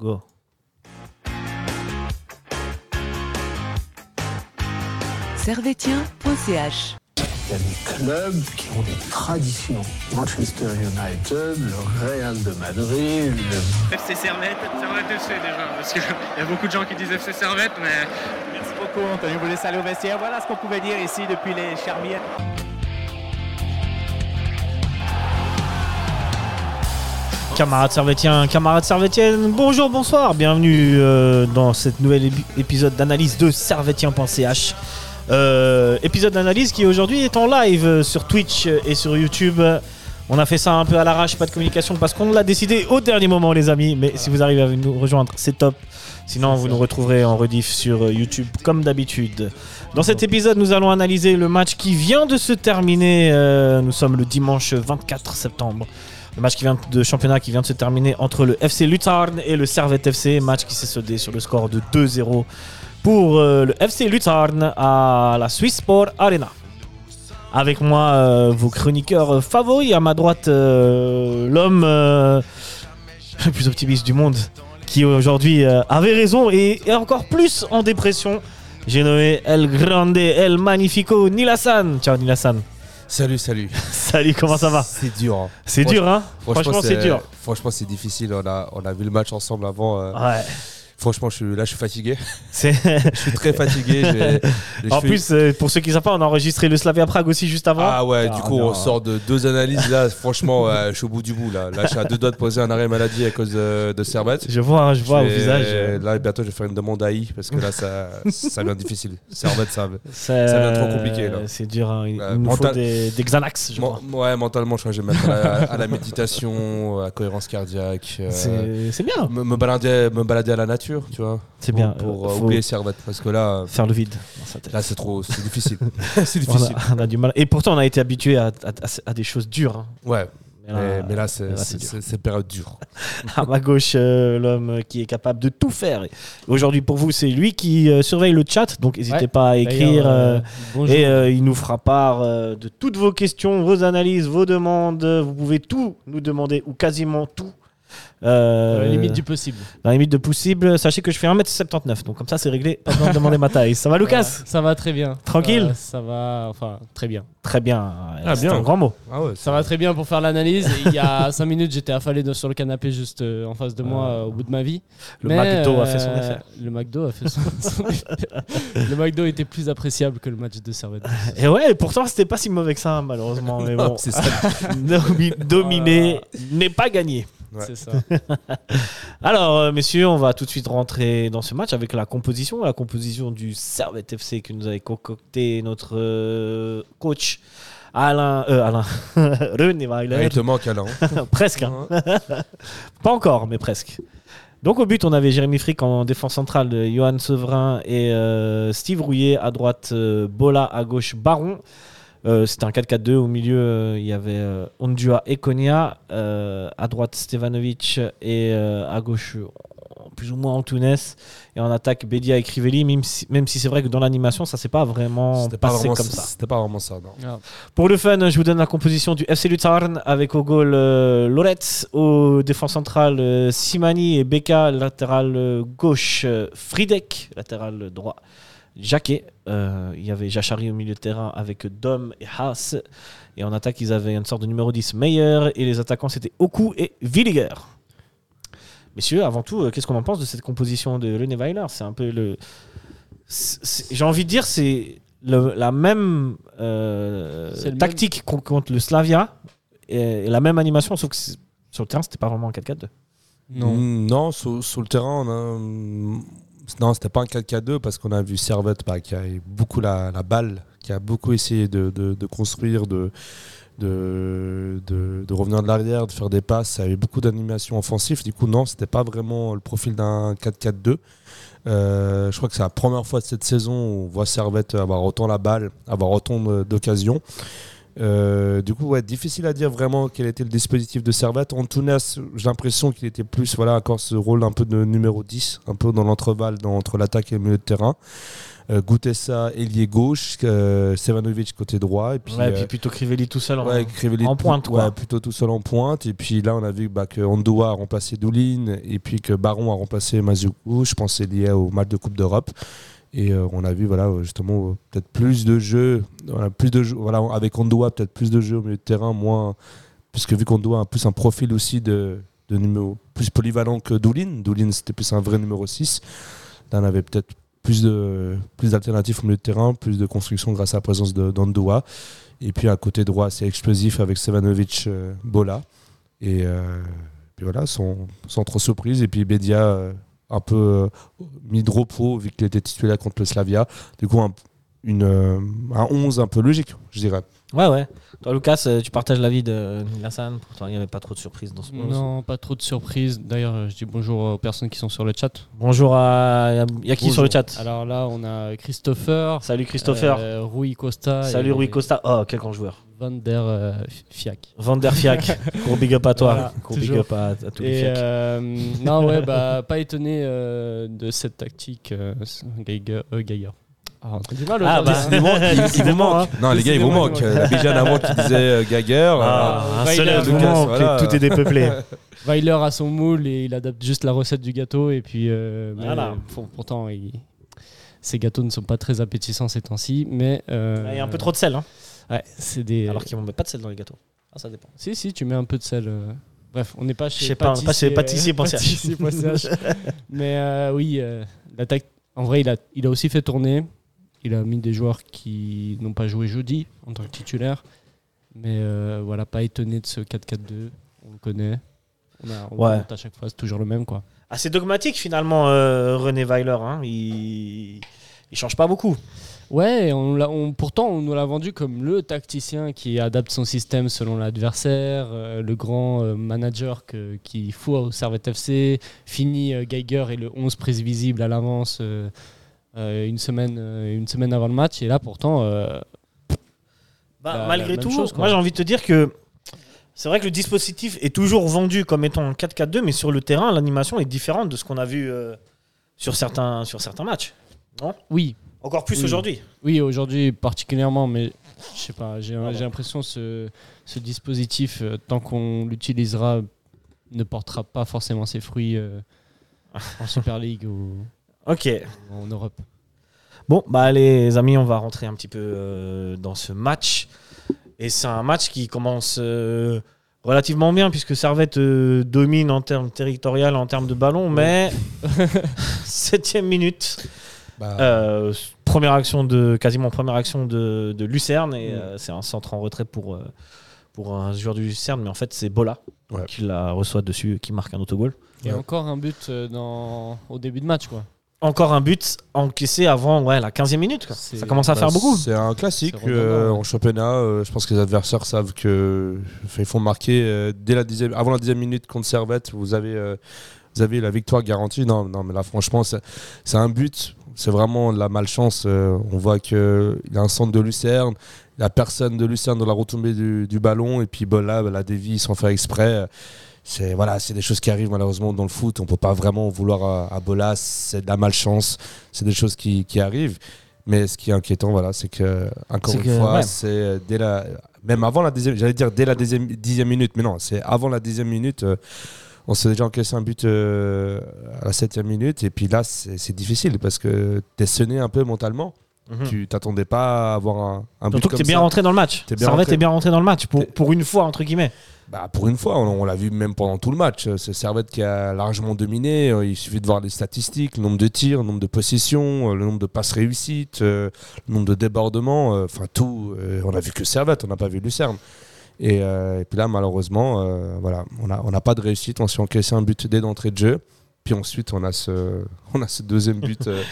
Go. Servetien.ch Il y a des clubs qui ont des traditions. Manchester United, le Real de Madrid, le FC Servette, Servette FC déjà, parce qu'il y a beaucoup de gens qui disent FC Servette, mais Merci beaucoup, Anthony. Vous laissez aller au vestiaire. Voilà ce qu'on pouvait dire ici depuis les Charmières. Camarades servétiens, camarades servétiennes, bonjour, bonsoir, bienvenue euh, dans cette nouvelle épi- épisode d'analyse de servetien.ch. Euh, épisode d'analyse qui aujourd'hui est en live euh, sur Twitch et sur YouTube. On a fait ça un peu à l'arrache, pas de communication parce qu'on l'a décidé au dernier moment, les amis. Mais si vous arrivez à nous rejoindre, c'est top. Sinon, vous nous retrouverez en rediff sur YouTube comme d'habitude. Dans cet épisode, nous allons analyser le match qui vient de se terminer. Nous sommes le dimanche 24 septembre. Match qui vient de championnat qui vient de se terminer entre le FC Lutzarn et le Servette FC. Match qui s'est soldé sur le score de 2-0 pour euh, le FC Lutzarn à la Swiss Sport Arena. Avec moi, euh, vos chroniqueurs favoris. À ma droite, euh, l'homme le plus optimiste du monde qui aujourd'hui avait raison et est encore plus en dépression. J'ai nommé El Grande, El Magnifico, Nilassan. Ciao Nilassan. Salut, salut. Salut, comment ça va C'est dur. hein. C'est dur, hein Franchement, c'est dur. Franchement, c'est difficile. On a, on a vu le match ensemble avant. euh, Ouais. Franchement, je suis, là, je suis fatigué. Je suis très fatigué. en plus, euh, pour ceux qui ne savent pas, on a enregistré le Slavia Prague aussi juste avant. Ah ouais, Ah, du coup, non. on sort de deux analyses. Là, franchement, ouais, je suis au bout du bout. Là, là je suis à deux doigts de poser un arrêt maladie à cause de, de Servette. Je vois, hein, je vois Je au visage. euh, Là, bientôt, je vais faire une demande à I parce que là, ça, ça devient difficile. Servette, ça. ça devient trop compliqué. C'est dur, hein. il nous faut des, des Xanax, je crois. ouais, mentalement, je crois que je vais me mettre à la, à la méditation, à la cohérence cardiaque. euh, C'est, c'est bien. me, me balader, me balader à la nature, tu vois. C'est bien. Pour euh, euh, oublier Servette. Parce que là, faire le vide dans sa tête. là c'est trop, c'est difficile. c'est on, difficile. a, on a du mal. Et pourtant, on a été habitué à, à- à- à des choses dures. hein. Ouais, Mais mais, mais là, c'est période dure. à ma gauche, euh, l'homme qui est capable de tout faire. Aujourd'hui, pour vous, c'est lui qui euh, surveille le chat. Donc, n'hésitez Ouais. pas à écrire. Euh, euh. Et euh, il nous fera part euh, de toutes vos questions, vos analyses, vos demandes. Vous pouvez tout nous demander, ou quasiment tout. Euh, Dans la limite du possible. dans la limite de possible. Sachez que je fais 1m79, donc comme ça c'est réglé. Pas besoin de demander ma taille. Ça va, Lucas? Voilà, Ça va très bien. Tranquille? Euh, Ça va, enfin, très bien. Très bien. Ah, c'est bien. un grand mot. Ah ouais, Ça va très bien pour faire l'analyse. Il y a 5 minutes, j'étais affalé sur le canapé juste euh, en face de moi Ah. euh, au bout de ma vie. Le Mais, McDo a fait son effet. Le McDo a fait son, son effet. Le McDo était plus appréciable que le match de Servette. Et ouais, pourtant c'était pas si mauvais que ça, malheureusement. Mais bon, c'est ça. Domi- dominer n'est pas gagné. Ouais. C'est ça. Alors, euh, messieurs, on va tout de suite rentrer dans ce match avec la composition, la composition du Servette FC que nous avait concocté notre euh, coach Alain, euh, Alain René Ah, Weiler. il te manque Alain. presque, hein. pas encore, mais presque. Donc au but, on avait Jérémy Frick en défense centrale, Johan Sevrin et euh, Steve Rouillet à droite, euh, Bola à gauche, Baron. Euh, C'était un 4-4-2. Au milieu, euh, il y avait euh, Ondua et Konya. Euh, à droite, Stevanovic. Et euh, à gauche, plus ou moins Antunes. Et en attaque, Bedia et Crivelli. Même si, même si c'est vrai que dans l'animation, ça s'est pas vraiment pas passé vraiment comme ça. C'était pas vraiment ça, non. Pour le fun, je vous donne la composition du FC Lutzarn avec au goal euh, Loretz, au défense central euh, Simani et Beka, latéral euh, gauche euh, Fridek, latéral droit Jacquet. Euh, il y avait Jachari au milieu de terrain avec Dom et Haas. Et en attaque, ils avaient une sorte de numéro 10 Meyer et les attaquants c'était Oku et Williger. Messieurs, avant tout, euh, qu'est-ce qu'on en pense de cette composition de René Weiler? C'est un peu le. J'ai envie de dire, c'est la même euh, tactique qu'on contre le Slavia et, et la même animation, sauf que sur le terrain, c'était pas vraiment un 4-4-2. Non. Non, sur, sur le terrain, on a. Non, c'était pas un 4K2 parce qu'on a vu Servette bah, qui a beaucoup la, balle, qui a beaucoup essayé de, construire, de, revenir de l'arrière, de faire des passes. Ça avait beaucoup d'animation offensive. Du coup, non, c'était pas vraiment le profil d'un 4-4-2. Euh, je crois que c'est la première fois de cette saison où on voit Servette avoir autant la balle, avoir autant d'occasions. Euh, du coup, ouais, difficile à dire vraiment quel était le dispositif de Servette. Antunes, j'ai l'impression qu'il était plus, voilà, encore ce rôle un peu de numéro 10, un peu dans l'entreval entre l'attaque et le milieu de terrain. Euh, Gutessa, ailier gauche, euh, Sevanovic côté droit. Et puis, Ouais, et euh, puis plutôt Crivelli tout seul. Ouais, en pointe, ouais, plutôt tout seul en pointe. Et puis là, on a vu bah, que Andoua a remplacé Doulin et puis que Baron a remplacé Mazoukou. Je pense que c'est lié au match de Coupe d'Europe. Et euh, on a vu voilà, euh, justement euh, peut-être plus de jeux, plus de jeux, voilà, avec Andoua, peut-être plus de jeux au milieu de terrain, moins. Puisque vu qu'Andoua a plus un profil aussi de, de numéro plus polyvalent que Doulin. Doulin, c'était plus un vrai numéro 6. Là, on avait peut-être plus de plus d'alternatives au milieu de terrain, plus de construction grâce à la présence d'Andoua. Et puis à côté droit, c'est explosif avec Sevanovic euh, Bola. Et euh, puis voilà, sans, sans trop surprise. Et puis Bedia, euh, un peu euh, mis de repos vu qu'il était titulaire contre le Slavia. Du coup, une, euh, un 11 un peu logique, je dirais. Ouais, ouais. Toi, Lucas, euh, tu partages l'avis de Lassan. Pourtant, il n'y avait pas trop de surprises dans ce Non, pas trop de surprises. D'ailleurs, euh, je dis bonjour aux personnes qui sont sur le chat. Bonjour à. Il y a qui Bonjour. sur le chat Alors là, on a Christopher, Salut Christopher. euh, Rui Costa, Salut et Rui Costa. Oh, quel grand joueur. Van der euh, Fiac. Van der Fiac. Gros big up à toi. Voilà, Gros big up à, à tous les Fiac. euh, non, ouais, bah, pas étonné euh, de cette tactique euh, Geiger. Ah, Ah, bah, hein. décidément. hein. Non, les gars, il vous manque. dis-moi. La Bijane avant qui disait euh, Geiger. Ah, euh, un Weiler, seul argument, voilà. tout est dépeuplé. Weiler a son moule et il adapte juste la recette du gâteau. Et puis, euh, mais, Voilà. pour- pourtant, il- ces gâteaux ne sont pas très appétissants ces temps-ci. Mais euh, Il y a un peu trop de sel. hein. Ouais, c'est des. Alors qu'ils ne mettent pas de sel dans les gâteaux. Ah, ça dépend. Si, si, tu mets un peu de sel. euh. Bref, on n'est pas chez Je sais pas, pas chez pâtissier, pâtissier.ch. pâtissier.ch. Mais euh, oui, euh, l'attaque. En vrai, il a, il a aussi fait tourner. Il a mis des joueurs qui n'ont pas joué jeudi en tant que titulaire. Mais euh, voilà, pas étonné de ce 4-4-2. On le connaît. On, a, on Ouais. à chaque fois, c'est toujours le même. quoi. Assez dogmatique finalement, euh, René Weiler. hein. Il... il change pas beaucoup. Ouais, on l'a- on- pourtant on nous l'a vendu comme le tacticien qui adapte son système selon l'adversaire, euh, le grand euh, manager que- qui fout au Servette FC, fini euh, Geiger et le 11 prévisible à l'avance une, semaine, euh, une semaine avant le match. Et là pourtant, euh, Bah, La- malgré la tout, chose, moi j'ai envie de te dire que c'est vrai que le dispositif est toujours vendu comme étant un 4-4-2, mais sur le terrain, l'animation est différente de ce qu'on a vu euh, sur, certains, sur certains matchs. oui, Encore plus Oui. aujourd'hui. oui aujourd'hui particulièrement, mais je sais pas, j'ai j'ai l'impression ce, ce dispositif, euh, tant qu'on l'utilisera, ne portera pas forcément ses fruits euh, en Super League ou Ok. en Europe. Bon, bah les amis, on va rentrer un petit peu euh, dans ce match. Et c'est un match qui commence euh, relativement bien, puisque Servette euh, domine en termes territorial, en termes de ballon, mais septième minute. bah, Euh, première action de quasiment première action de, de Lucerne et Mm. euh, c'est un centre en retrait pour pour un joueur du Lucerne mais en fait c'est Bola Ouais. qui la reçoit dessus qui marque un autogol. Et Ouais. encore un but dans... au début de match, quoi. Encore un but encaissé avant ouais, la 15e minute quoi. Ça commence à Bah, faire beaucoup. C'est un classique euh, en championnat. euh, je pense que les adversaires savent que ils font marquer euh, dès la dixième, avant la dixième minute contre Servette. Vous avez, euh, vous avez la victoire garantie. Non, non, mais là franchement, c'est c'est un but. C'est vraiment de la malchance. euh, on voit que il y a un centre de Lucerne. La personne de Lucerne dans la retombée du, du ballon et puis Bola la dévie sans faire exprès. C'est voilà, c'est des choses qui arrivent malheureusement dans le foot. On peut pas vraiment en vouloir à, à Bola. C'est de la malchance. C'est des choses qui, qui arrivent. Mais ce qui est inquiétant, voilà, c'est que encore une que, fois, ouais. c'est euh, dès la, même avant la dixième, j'allais dire dès la dixième, dixième minute, mais non, c'est avant la dixième minute. euh, on s'est déjà encaissé un but euh, à la septième minute, et puis là, c'est difficile parce que t'es sonné un peu mentalement. Mhm. Tu t'attendais pas à avoir un, un but Surtout que t'es bien ça. rentré dans le match. T'es bien Servette rentré. bien rentré dans le match pour, pour une fois entre guillemets. Bah, pour une fois, on, l'a vu même pendant tout le match. C'est Servette qui a largement dominé. Euh, Il suffit de voir les statistiques, le nombre de tirs, le nombre de possessions, euh, le nombre de passes réussites, euh, le nombre de débordements. euh, Enfin, tout. euh, on a vu que Servette, on n'a pas vu Lucerne. Et, euh, puis là, malheureusement, euh, voilà, on n'a on n'a pas de réussite. On s'est encaissé un but dès d'entrée de jeu. Puis ensuite, on a ce, on a ce deuxième but euh,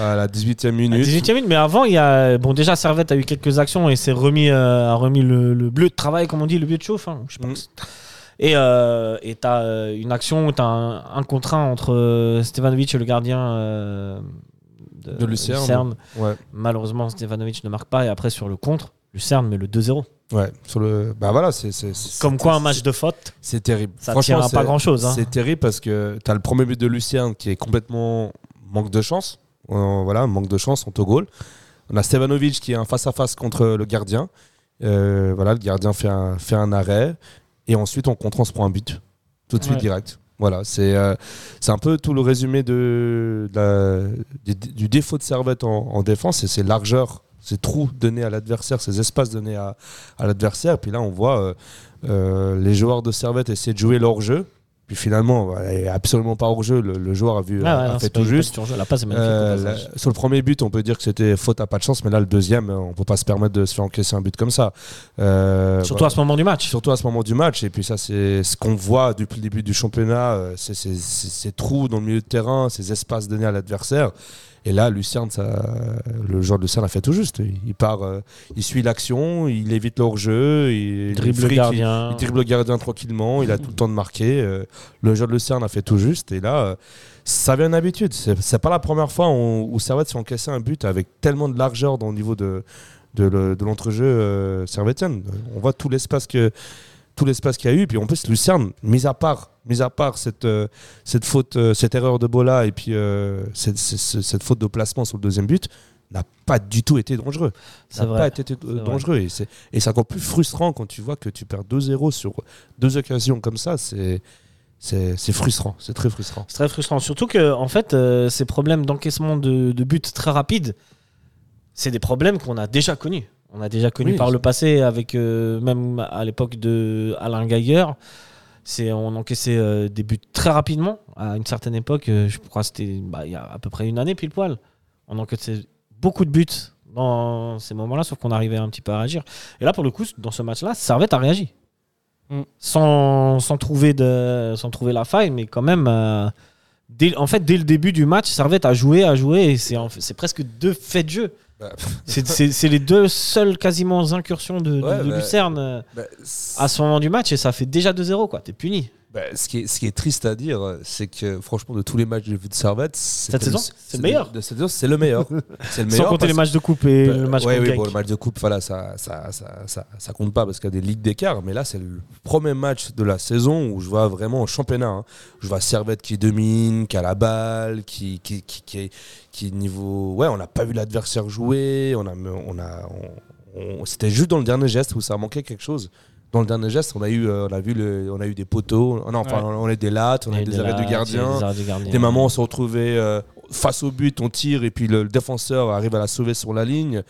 à la 18e À minute. 18e minute, mais avant il y a bon déjà Servette a eu quelques actions et s'est remis euh, a remis le, le bleu de travail comme on dit le bleu de chauffe. hein, je pas. Mm. Et euh, et t'as euh, une action où t'as un, un contre un entre Stevanovic et le gardien de, Lucerne. Ouais. Malheureusement, Stevanovic ne marque pas et après sur le contre, Lucerne met le 2-0. Ouais, sur le. Bah voilà, c'est. Comme quoi, un match de faute, C'est terrible. ça tient à pas grand chose. C'est terrible parce que tu as le premier but de Lucien qui est complètement manque de chance. Euh, voilà, manque de chance, on goal. On a Stevanovic qui est un face-à-face contre le gardien. Euh, voilà, le gardien fait un, fait un arrêt. Et ensuite, on contre, on se prend un but. Tout de suite, direct. Voilà, c'est euh, un peu tout le résumé de, de la- du, du défaut de Servette en, en défense. C'est ces largeurs, ces trous donnés à l'adversaire, ces espaces donnés à, à l'adversaire. Puis là, on voit euh, euh, les joueurs de Servette essayer de jouer leur jeu. Puis finalement, est absolument pas hors jeu. Le, le joueur a, vu, Ah ouais, a non, fait tout pas juste. hors-jeu. La passe est magnifique. Euh, la- sur le premier but, on peut dire que c'était faute à pas de chance, mais là, le deuxième, on peut pas se permettre de se faire encaisser un but comme ça. Euh, Surtout voilà. à ce moment du match. Surtout à ce moment du match. Et puis ça, c'est ce qu'on voit depuis le début du championnat, ces trous dans le milieu de terrain, ces espaces donnés à l'adversaire. Et là, Lucerne, ça, le joueur de Lucerne a fait tout juste. Il part, euh, il suit l'action, il évite leur jeu, il Il dribble le fric, gardien. il dribble le gardien tranquillement, il a tout le temps de marquer. euh, le joueur de Lucerne a fait tout juste. Et là, euh, ça vient d'habitude. C'est c'est pas la première fois où, où Servette s'est encaissé un but avec tellement de largeur dans le niveau de, de, le- l'entrejeu euh. On voit tout l'espace que tout l'espace qu'il y a eu. Puis en plus, Lucerne, mis à part, mis à part cette, euh, cette faute, euh, cette erreur de Bola et puis euh, cette, cette- cette faute de placement sur le deuxième but, n'a pas du tout été dangereux. C'est n'a pas été vrai. dangereux. Et c'est et c'est encore plus frustrant quand tu vois que tu perds 2-0 sur deux occasions comme ça. C'est c'est c'est frustrant. C'est très frustrant. C'est très frustrant. Surtout que, en fait, ces problèmes d'encaissement de, de buts très rapides, c'est des problèmes qu'on a déjà connus. On a déjà connus Oui, par le passé, avec euh, même à l'époque de Alain Geiger. C'est, on encaissait euh, des buts très rapidement. À une certaine époque, euh, je crois que c'était bah, il y a à peu près une année pile poil. On encaissait beaucoup de buts dans ces moments-là, sauf qu'on arrivait un petit peu à réagir. Et là, pour le coup, dans ce match-là, Servette a réagi. Mm. Sans, sans, trouver de, sans trouver la faille, mais quand même. dès, en fait, dès le début du match, Servette a joué, a joué, et c'est presque deux faits de jeu. Bah, C'est, les deux seules quasiment incursions de, de- Ouais, de bah, Lucerne euh, à ce moment du match, et ça fait déjà 2-0, quoi. T'es puni. Bah, ce, qui est, ce qui est triste à dire, c'est que franchement, de tous les matchs que j'ai vus de Servette, Cette saison, c'est le meilleur. De, cette saison, c'est le meilleur. C'est le Sans compter les matchs de coupe et Bah, le match ouais, oui, bon, le match de coupe, voilà, ça, ça, ça, ça, ça compte pas parce qu'il y a des ligues d'écart. Mais là, c'est le premier match de la saison où je vois vraiment en championnat. hein. Je vois Servette qui domine, qui a la balle, qui, qui, qui, qui, est- qui niveau. Ouais, on n'a pas vu l'adversaire jouer. On a, on a, on- on- c'était juste dans le dernier geste où ça manquait quelque chose. Dans le dernier geste, on a eu, euh, on a vu, le, on a eu des poteaux. Non, enfin, Ouais. on a eu des lattes, on a eu des de arrêts de gardien. des arrêts de gardien. Des moments, on se retrouvait euh, face au but, on tire et puis le, le défenseur arrive à la sauver sur la ligne.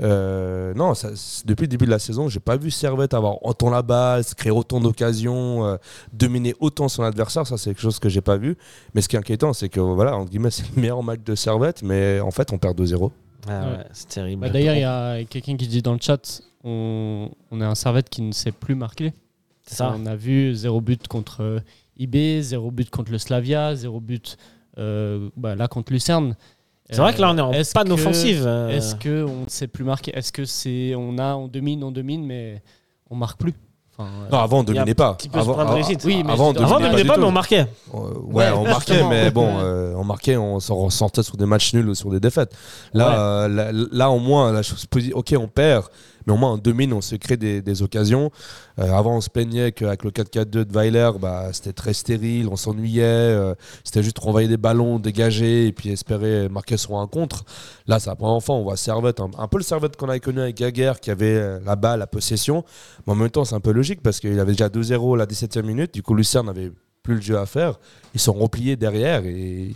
Euh, non, ça, depuis le début de la saison, j'ai pas vu Servette avoir autant la balle, créer autant d'occasions, euh, dominer autant son adversaire. Ça, c'est quelque chose que j'ai pas vu. Mais ce qui est inquiétant, c'est que voilà, entre guillemets, c'est le meilleur match de Servette, mais en fait, on perd 2-0. Ah ouais, Ouais. c'est terrible. Bah, D'ailleurs, il y a quelqu'un qui dit dans le chat on, on a un Servette qui ne sait plus marquer. C'est ça. On a vu zéro but contre euh, IB, zéro but contre le Slavia, zéro but euh, bah, là contre Lucerne. C'est vrai que là, on est en panne que- offensive. euh, Est-ce que on ne sait plus marquer Est-ce que c'est on a on domine, on domine, mais on marque plus? Enfin, Non, avant, on dominait pas. petit peu ce Avant, point de avant- réussite. Oui, mais avant, on je- Avant, on dominait du pas, mais on marquait. Euh, ouais, Ouais, on marquait, mais bon, euh, on marquait, on s'en ressortait sur des matchs nuls ou sur des défaites. Là, euh, là, là, au moins, la chose ok, on perd, mais au moins on domine, on se crée des, occasions. Euh, avant, on se plaignait qu'avec le 4-4-2 de Weiler, bah, c'était très stérile, on s'ennuyait, euh, c'était juste renvoyer des ballons, dégager et puis espérer marquer sur un contre. Là, la première fois, on voit Servette, un, peu le Servette qu'on avait connu avec Gaguerre, qui avait euh, la balle, la possession. Mais en même temps, c'est un peu logique parce qu'il avait déjà 2-0 à la 17e minute. Du coup, Lucerne n'avait plus le jeu à faire. Ils sont repliés derrière et,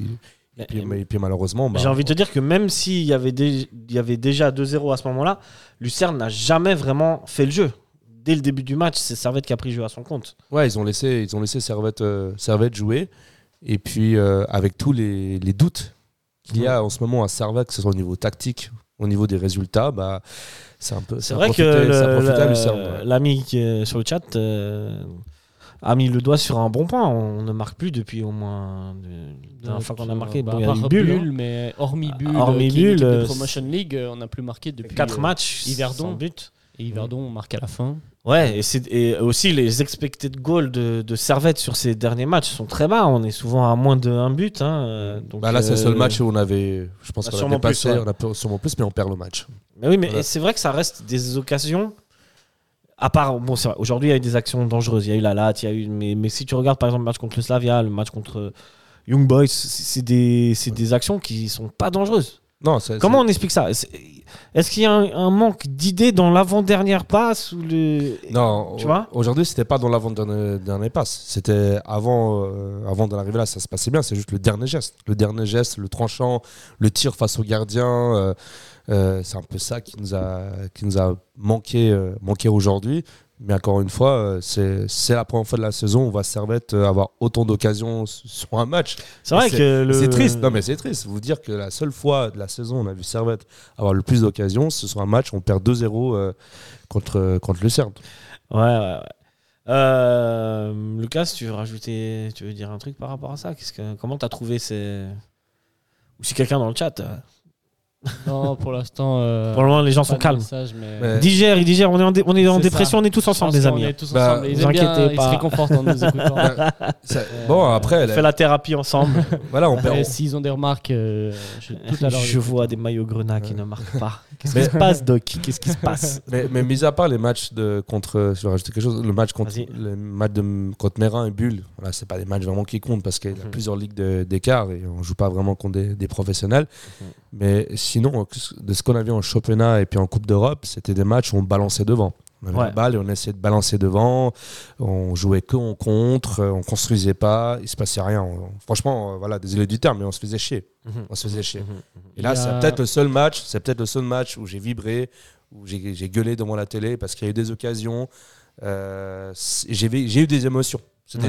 et puis, et puis malheureusement. bah, J'ai envie de te dire que même s'il y, avait il y avait déjà 2-0 à ce moment-là, Lucerne n'a jamais vraiment fait le jeu. Dès le début du match, c'est Servette qui a pris le jeu à son compte. Ouais, ils ont laissé, ils ont laissé Servette, euh, Servette jouer. Et puis, euh, avec tous les, les doutes qu'il y a en ce moment à Servette, que ce soit au niveau tactique, au niveau des résultats, bah, c'est un peu. C'est vrai que profité- le- Lucerne, ouais. l'ami qui est sur le chat euh, a mis le doigt sur un bon point. On ne marque plus depuis au moins de- la dernière fois qu'on a marqué. bah, Bon, il y a eu Bulle, hein. Bulle, mais hormis Bulle, Hormis qui Bulle, de euh, Promotion League, euh, on n'a plus marqué depuis 4 euh, matchs, Yverdon. sans but. Et Yverdon, on marque à la fin. Ouais, et, c'est- et aussi les expected goals de, de Servette sur ces derniers matchs sont très bas. On est souvent à moins de 1 but. Hein, euh, donc, Bah là, c'est le seul euh, match où on avait. Je pense a qu'on a sûrement dépassé, plus, ouais. on a sûrement plus, mais on perd le match. Mais oui, mais Voilà. c'est vrai que ça reste des occasions À part, bon, c'est vrai, aujourd'hui, il y a eu des actions dangereuses. Il y a eu la latte, il y a eu. Mais, mais si tu regardes, par exemple, le match contre le Slavia, le match contre euh, Young Boys, c'est c'est des, c'est des actions qui sont pas dangereuses. Non, c'est- Comment on explique ça? Est-ce est-ce qu'il y a un, un manque d'idées dans l'avant-dernière passe ou le... c'est- Non, Tu au- vois aujourd'hui, c'était pas dans l'avant-dernier dernier passe. C'était avant, euh, avant d'en arriver là, ça se passait bien. C'est juste le dernier geste. Le dernier geste, le tranchant, le tir face au gardien. euh, c'est un peu ça qui nous a, qui nous a manqué, euh, manqué aujourd'hui. Mais encore une fois, euh, c'est la première fois de la saison où on va Servette euh, avoir autant d'occasions sur un match. C'est vrai que le... C'est triste, non mais c'est triste. Vous dire que la seule fois de la saison où on a vu Servette avoir le plus d'occasions, ce sur un match où on perd 2-0 euh, contre, contre Lucerne. Ouais, ouais, ouais. Euh, Lucas, tu veux rajouter, tu veux dire un truc par rapport à ça? Qu'est-ce que, Comment t'as trouvé ces... Ou si quelqu'un dans le chat euh, Non, pour l'instant. euh, Pour le moment, les gens sont calmes. message, mais- Mais- Digère, il digère, on est en, dé- on est en dépression, ça. on est tous ensemble, les amis. est tous Bah, ensemble. Ils vous bien, ils se réconfortent en nous écoutant. Ça- Euh, bon, après, On fait la thérapie ensemble. voilà, on perd. s'ils ont des remarques, euh, je, tout à l'heure. Je vois des maillots grenats qui ne marquent pas. Qu'est-ce Mais- qui se passe, Doc? Qu'est-ce qui se passe? Mais, mais mis à part les matchs de contre, je vais rajouter quelque chose, le match contre, Vas-y. le match de contre Mérin et Bulle, voilà, c'est pas des matchs vraiment qui comptent parce qu'il y a Mhm. plusieurs ligues d'écart et on joue pas vraiment contre des, des professionnels. Mhm. Mais sinon, de ce qu'on a vu en championnat et puis en Coupe d'Europe, c'était des matchs où on balançait devant. On avait Ouais. la balle et on essayait de balancer devant. On jouait que en contre, euh, on construisait pas, il se passait rien. On- franchement, euh, voilà, désolé du terme, mais on se faisait chier. On se faisait chier. Et Il là, a- c'est peut-être le seul match, c'est peut-être le seul match où j'ai vibré, où j'ai gueulé devant la télé parce qu'il y a eu des occasions. euh, j'ai eu des émotions.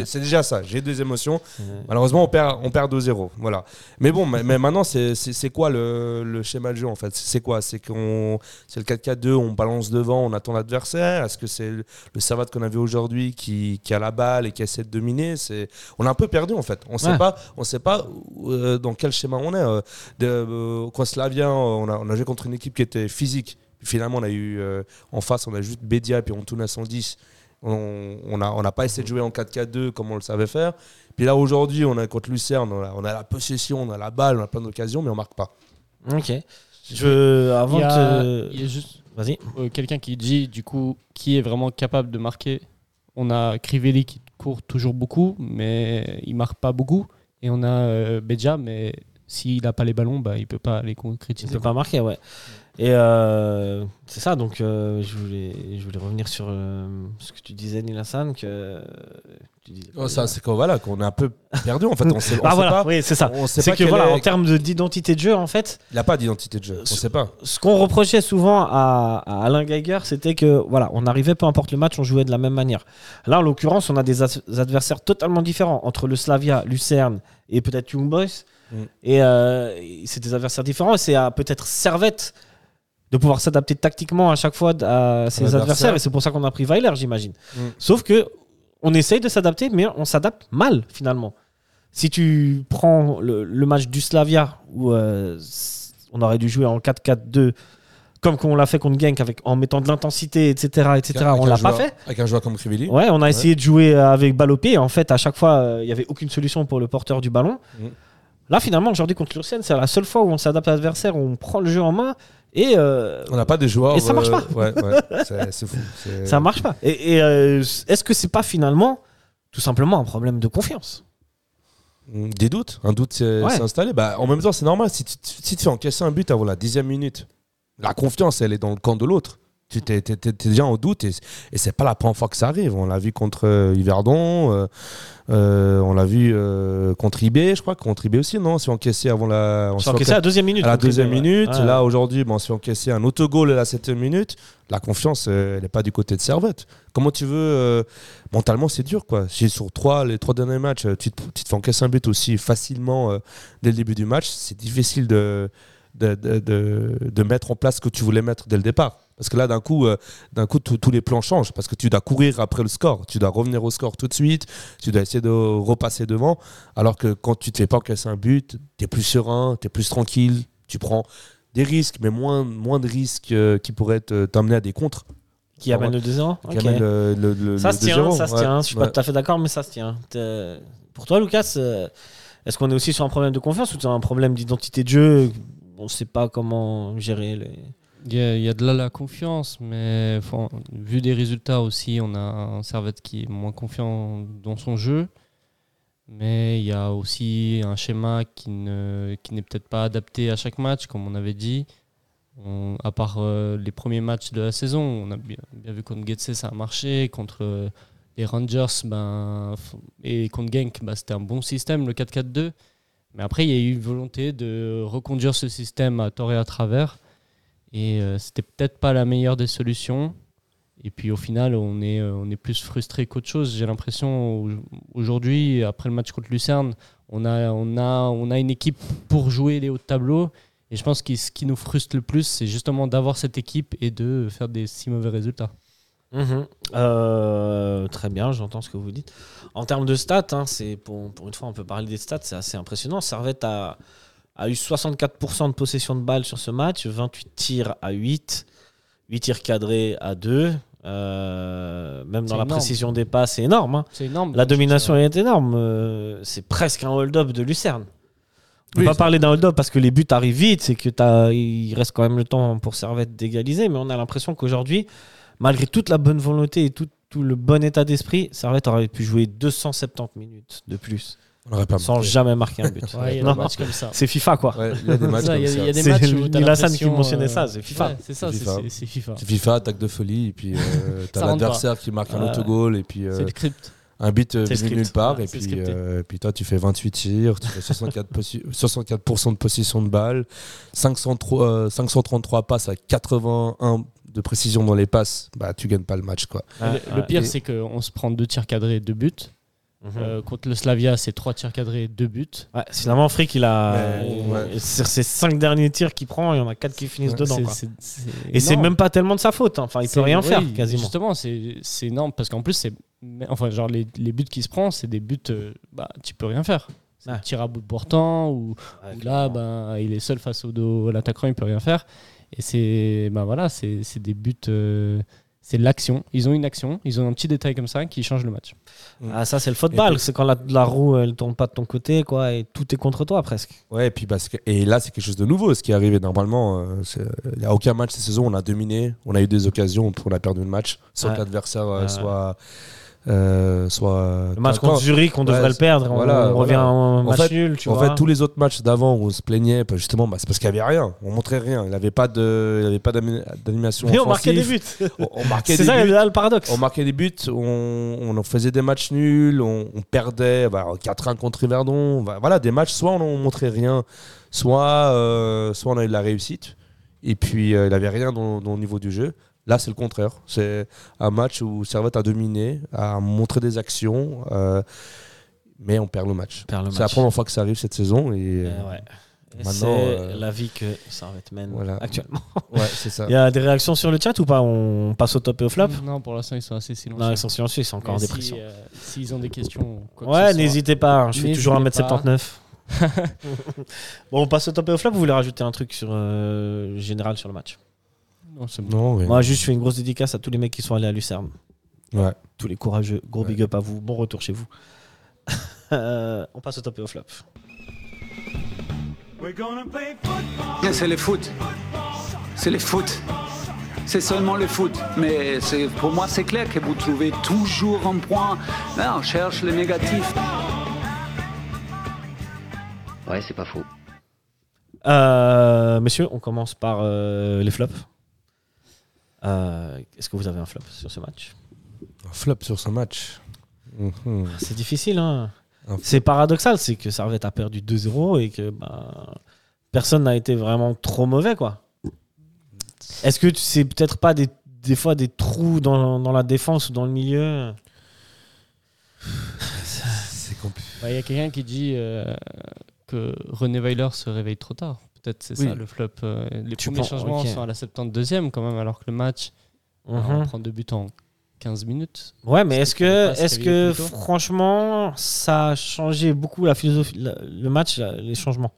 C'est déjà ça, j'ai eu des émotions. Malheureusement, on perd, on perd 2-0. Voilà. Mais bon, mais, mais maintenant, c'est- quoi le, le schéma de jeu en fait? C'est quoi? C'est qu'on c'est le 4-4-2, on balance devant, on attend l'adversaire? Est-ce que c'est le, le qu'on a vu aujourd'hui qui, qui a la balle et qui essaie de dominer? C'est On est un peu perdu en fait. On sait Ouais. pas, on sait pas euh, dans quel schéma on est. Euh, de, euh, quand Slavia, on a, on a joué contre une équipe qui était physique. Finalement, on a eu euh, en face, on a juste Bédia et puis on tourne à 110. On n'a on n'a pas essayé de jouer en 4-4-2 comme on le savait faire. Puis là, aujourd'hui, on a contre Lucerne, on a, on a la possession, on a la balle, on a plein d'occasions, mais on marque pas. Ok. Je, avant Il y, a, de il y a juste euh, quelqu'un qui dit, du coup, qui est vraiment capable de marquer. On a Crivelli qui court toujours beaucoup, mais il marque pas beaucoup. Et on a euh, Beja, mais s'il n'a pas les ballons, bah, il peut pas les concrétiser. peux pas marquer, ouais. Et euh, c'est ça, donc euh, je, voulais, je voulais revenir sur euh, ce que tu disais, Nilassan, que tu disais quoi, Oh, ça, c'est qu'on voilà, qu'on est un peu perdu en fait. On sait, on Ah sait voilà, pas. oui, c'est ça. C'est que voilà, est- en termes de- d'identité de jeu, en fait, Il n'a pas d'identité de jeu. On sait pas. ce qu'on reprochait souvent à, à Alain Geiger, c'était que voilà, on arrivait, peu importe le match, on jouait de la même manière. Là, en l'occurrence, on a des adversaires totalement différents entre le Slavia, Lucerne et peut-être Young Boys. Mm. Et, c'est des adversaires différents. Et c'est à peut-être Servette de pouvoir s'adapter tactiquement à chaque fois à ses adversaire. adversaires. Et c'est pour ça qu'on a pris Weiler, j'imagine. Mm. Sauf que on essaye de s'adapter, mais on s'adapte mal finalement. Si tu prends le, le match du Slavia, où euh, on aurait dû jouer en 4-4-2, comme on l'a fait contre Genk, avec, en mettant de l'intensité, etc., etc., Avec on l'a pas fait. Avec un joueur comme Crivelli. Ouais, on a essayé de jouer avec balle au pied. En fait, à chaque fois, euh, il n'y avait aucune solution pour le porteur du ballon. Mm. Là, finalement, aujourd'hui contre Lucerne, c'est la seule fois où on s'adapte à l'adversaire, où on prend le jeu en main et euh, On n'a pas des joueurs. Et ça marche euh, pas. Ouais, ouais. C'est c'est fou. C'est- ça marche pas. Et, et, euh, est-ce que c'est pas finalement tout simplement un problème de confiance? Des doutes, un doute s'est Ouais. s'est installé. Bah, en même temps, c'est normal. Si tu, si tu fais encaisser un but avant la dixième minute, la confiance, elle est dans le camp de l'autre. Tu t'es, t'es- t'es- t'es déjà en doute et, et c'est pas la première fois que ça arrive. On l'a vu contre euh, Yverdon, euh, euh, on l'a vu contre IB, je crois, contre IB aussi, non? On s'est encaissé avant la. on s'est s'est encaissé à la deuxième minute. à la deuxième minute. Ouais. Là, aujourd'hui, bon, on se fait encaisser un autogol à la septième minute. La confiance, elle n'est pas du côté de Servette. Comment tu veux. mentalement, c'est dur, quoi. Si sur trois, les trois derniers matchs, tu te, tu te fais encaisser un but aussi facilement dès le début du match, c'est difficile de, de, de, de- de mettre en place ce que tu voulais mettre dès le départ. Parce que là, d'un coup, euh, d'un coup tous les plans changent. Parce que tu dois courir après le score. Tu dois revenir au score tout de suite. Tu dois essayer de repasser devant. Alors que quand tu te fais pas encaisser un but, tu es plus serein, tu es plus tranquille. Tu prends des risques, mais moins, moins de risques euh, qui pourraient t'amener à des contres. Qui amène le 2-0 Qui Ok. amènent le, le, le- Ça se tient, 2-0. ça se Ouais. tient. Je suis Ouais. pas tout à fait d'accord, mais ça se tient. Pour toi, Lucas, euh, est-ce qu'on est aussi sur un problème de confiance ou c'est un problème d'identité de jeu? On ne sait pas comment gérer les. Il y, a, de là la confiance, mais vu des résultats aussi, on a un Servette qui est moins confiant dans son jeu. Mais il y a aussi un schéma qui ne qui n'est peut-être pas adapté à chaque match, comme on avait dit. À part euh, les premiers matchs de la saison, on a bien, vu contre Getse ça a marché, contre euh, les Rangers ben, et contre Genk, bah, c'était un bon système, le 4-4-2. Mais après, il y a eu une volonté de reconduire ce système à tort et à travers. Et euh, c'était peut-être pas la meilleure des solutions. Et puis au final, on est, euh, on est plus frustré qu'autre chose. J'ai l'impression au- aujourd'hui, après le match contre Lucerne, on a, on, a, on a une équipe pour jouer les hauts de tableau. Et je pense que ce qui nous frustre le plus, c'est justement d'avoir cette équipe et de faire des si mauvais résultats. Mhm. Euh, très bien, j'entends ce que vous dites. En termes de stats, hein, pour, pour une fois, on peut parler des stats, c'est assez impressionnant. Servette a, a eu 64% de possession de balle sur ce match, 28 tirs à 8, 8 tirs cadrés à 2. Euh, même dans la précision des passes, c'est énorme. hein. C'est énorme. La domination est énorme. euh, c'est presque un hold-up de Lucerne. On ne Oui, peut pas parler d'un hold-up parce que les buts arrivent vite, c'est que t'as- il reste quand même le temps pour Servette d'égaliser, mais on a l'impression qu'aujourd'hui, malgré toute la bonne volonté et tout, tout le bon état d'esprit, Servette aurait pu jouer 270 minutes de plus On n'aurait pas sans marqué. jamais marquer un but. Ouais, Non, comme ça. c'est FIFA quoi. Ouais, il y a des matchs Ça, y a- il y des matchs où qui mentionnait euh, ça, c'est FIFA. ouais, c'est ça, C'est FIFA. c'est- FIFA. C'est FIFA, attaque de folie, et puis euh, t'as l'adversaire qui marque un autogol, et puis euh, C'est le crypte. un but euh, C'est venu nulle part, Ouais, et puis, euh, puis toi tu fais 28 tirs, tu fais 64%, possi- 64 de possession de balle, 503, euh, 533 passes à 81 de précision dans les passes, bah tu gagnes pas le match quoi. Le, pire, Et- c'est qu'on se prend deux tirs cadrés, deux buts. Mhm. Euh, contre le Slavia, c'est trois tirs cadrés, deux buts. Ouais, finalement, Frick, il a. Ouais. Sur ses 5 derniers tirs qu'il prend, il y en a 4 qui finissent dedans. Et c'est même pas tellement de sa faute. hein. Enfin, il peut rien oui, faire quasiment. Justement, c'est c'est énorme parce qu'en plus, c'est enfin genre les, les buts qu'il se prend, c'est des buts, euh, bah tu peux rien faire. C'est Ouais. un tir à bout de portant ou Ouais, où là, ben il est seul face au dos, à l'attaquant, il peut rien faire. Et c'est ben voilà, c'est c'est des buts, euh, c'est l'action. Ils ont une action, ils ont un petit détail comme ça qui change le match. Ah, ça, c'est le football. C'est quand la, la roue, elle tourne pas de ton côté, quoi, et tout est contre toi presque. Ouais, et puis parce que, et là c'est quelque chose de nouveau, ce qui est arrivé normalement. euh, Il n'y a aucun match cette saison, on a dominé, on a eu des occasions, on a perdu le match sans Ouais. que l'adversaire euh, Ouais. soit, euh, soit. Le match contre Zurich, on devrait le perdre. on- voilà, on revient voilà. en match fait- nul, tu en vois. fait, tous les autres matchs d'avant où on se plaignait, bah, justement, bah, c'est parce qu'il n'y avait rien. On montrait rien. Il n'y avait pas de, il y avait pas d'animation. Mais on marquait des buts. On, on marquait C'est ça buts. là, le paradoxe. On marquait des buts, on, faisait des matchs nuls, on, on perdait bah, 4-1 contre Yverdon. Bah, voilà, des matchs, soit on ne montrait rien, soit, euh, soit on a eu de la réussite. Et puis, euh, il n'avait rien dans, dans le niveau du jeu. Là, c'est le contraire. C'est un match où Servette a dominé, a montré des actions, euh, mais on perd le match. C'est la première fois que ça arrive cette saison. Et, Euh, euh, ouais. Et c'est euh, la vie que Servette mène voilà. actuellement. ouais, c'est ça. Il y a des réactions sur le chat ou pas? On passe au top et au flop? Non, pour l'instant, ils sont assez silencieux. Non, ils sont silencieux, ils sont encore en Mais si, dépression. euh, S'ils ont des questions, quoi Ouais, n'hésitez pas, hein, je fais toujours N'hésitez 1m79. bon, on passe au top et au flop. Vous voulez rajouter un truc sur euh, général sur le match? Non, c'est bon. Non, oui. Moi, juste, je fais une grosse dédicace à tous les mecs qui sont allés à Lucerne. Ouais. Tous les courageux. Gros Ouais. big up à vous. Bon retour chez vous. Euh, on passe au top et au flop. C'est le foot. C'est le foot. C'est seulement le foot. Mais c'est- pour moi, c'est clair que vous trouvez toujours un point. Là, on cherche le négatif. Ouais, c'est pas faux. Euh, messieurs, on commence par euh, les flops. Euh, Est-ce que vous avez un flop sur ce match? Un flop sur ce match. Mhm. C'est difficile, hein. C'est paradoxal, c'est que Servette a perdu 2-0 et que bah, personne n'a été vraiment trop mauvais, quoi. Est-ce que c'est peut-être pas des, des fois des trous dans, dans la défense ou dans le milieu? C'est compliqué. Bah, Il y a quelqu'un qui dit euh, que René Weiler se réveille trop tard. Peut-être c'est Oui. ça le flop. euh, les Tu premiers changements sont à la 72e quand même, alors que le match, Mhm. on prend deux buts en 15 minutes. Ouais, mais Est-ce que, pas se est-ce que franchement, ça a changé beaucoup la philosophie, la- le match, la- les changements?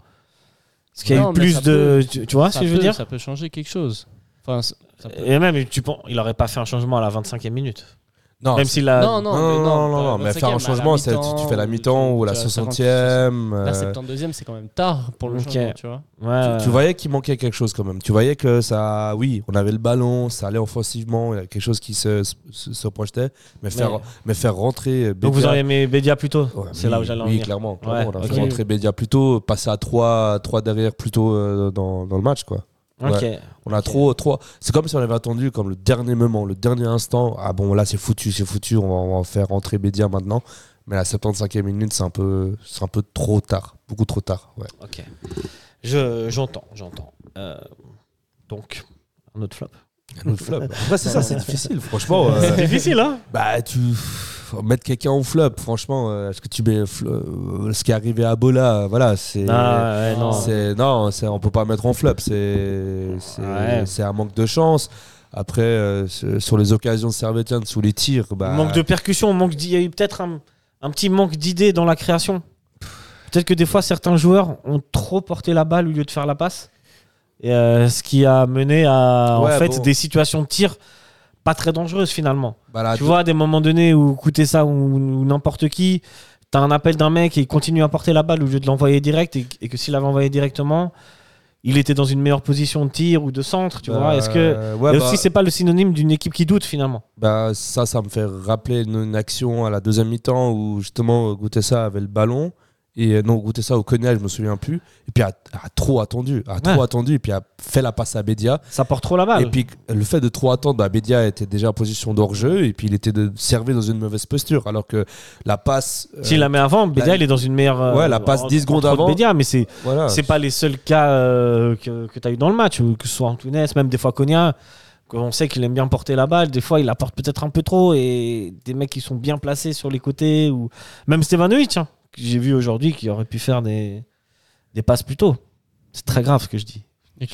Est-ce qu'il y a Non, eu plus de. peut- tu, tu vois ce que je veux dire? Ça peut changer quelque chose. Enfin, c- ça peut- Et même, tu penses, il aurait pas fait un changement à la 25e minute. Non, Même c'est- s'il a. Non, non, non, non, mais non, non, euh, mais faire 25e, un la changement, c'est tu, fais la mi-temps ou la tu as 60e. La euh, 72e, c'est quand même tard pour le changement, tu vois. Ouais, tu, tu voyais qu'il manquait quelque chose quand même. Tu voyais que ça, oui, on avait le ballon, ça allait offensivement, il y a quelque chose qui se, se, se projetait, mais faire, Mais- mais faire rentrer. Donc vous Bédia- auriez aimé Bédia plus tôt Ouais, C'est oui, là où j'allais en Oui, venir. clairement. clairement. Ouais, on a fait rentrer Bédia plus tôt, passer à 3, 3 derrière plus tôt euh, dans, dans le match, quoi. On a trop, trop. C'est comme si on avait attendu comme le dernier moment, le dernier instant. Ah bon, là c'est foutu, c'est foutu. On va, on va faire rentrer Bédia maintenant. Mais à la 75e minute, c'est un peu, c'est un peu trop tard, beaucoup trop tard. Ouais. Ok. Je, j'entends, j'entends. Euh, donc, un autre flop. Après c'est ça, c'est difficile, franchement. euh, C'est difficile, hein bah tu mettre quelqu'un en flop, franchement. euh, Est-ce que tu mets euh, ce qui est arrivé à Bola, euh, voilà, c'est. Ah, ouais, non. C'est non, c'est on peut pas mettre en flop. C'est c'est Ouais. c'est un manque de chance. Après, euh, sur les occasions de Servetienne, sous les tirs, bah, Manque de percussion, manque il y a eu peut-être un, un petit manque d'idées dans la création. Peut-être que des fois, certains joueurs ont trop porté la balle au lieu de faire la passe. Et, euh, ce qui a mené à en fait, bon. des situations de tir pas très dangereuses finalement. bah, là, tu vois, à des moments donnés où coûter ça ou, ou n'importe qui, t'as un appel d'un mec et il continue à porter la balle au lieu de l'envoyer direct et, et que s'il l'avait envoyé directement, il était dans une meilleure position de tir ou de centre, tu bah, vois. Est-ce que ouais, et bah, aussi c'est pas le synonyme d'une équipe qui doute finalement bah, ça, ça me fait rappeler une, une action à la deuxième mi-temps où justement Goutessa avait le ballon. Et euh, non, Goutessa au Cognac, je me souviens plus. Et puis a, a trop attendu, a trop attendu, et puis a fait la passe à Bédia. Ça porte trop la balle. Et puis le fait de trop attendre, bah, Bédia était déjà en position d'hors-jeu et puis il était de servi dans une mauvaise posture. Alors que la passe. euh, S'il la met avant, Bédia la- il est dans une meilleure. euh, Ouais, la passe en- 10 secondes avant. Bédia, mais c'est voilà. c'est pas les seuls cas euh, que, que tu as eu dans le match, que ce soit Antunes, même des fois Konya. On sait qu'il aime bien porter la balle, des fois il la porte peut-être un peu trop et des mecs qui sont bien placés sur les côtés ou même Stevanovic, hein, j'ai vu aujourd'hui qui aurait pu faire des, des passes plus tôt. C'est très grave ce que je dis.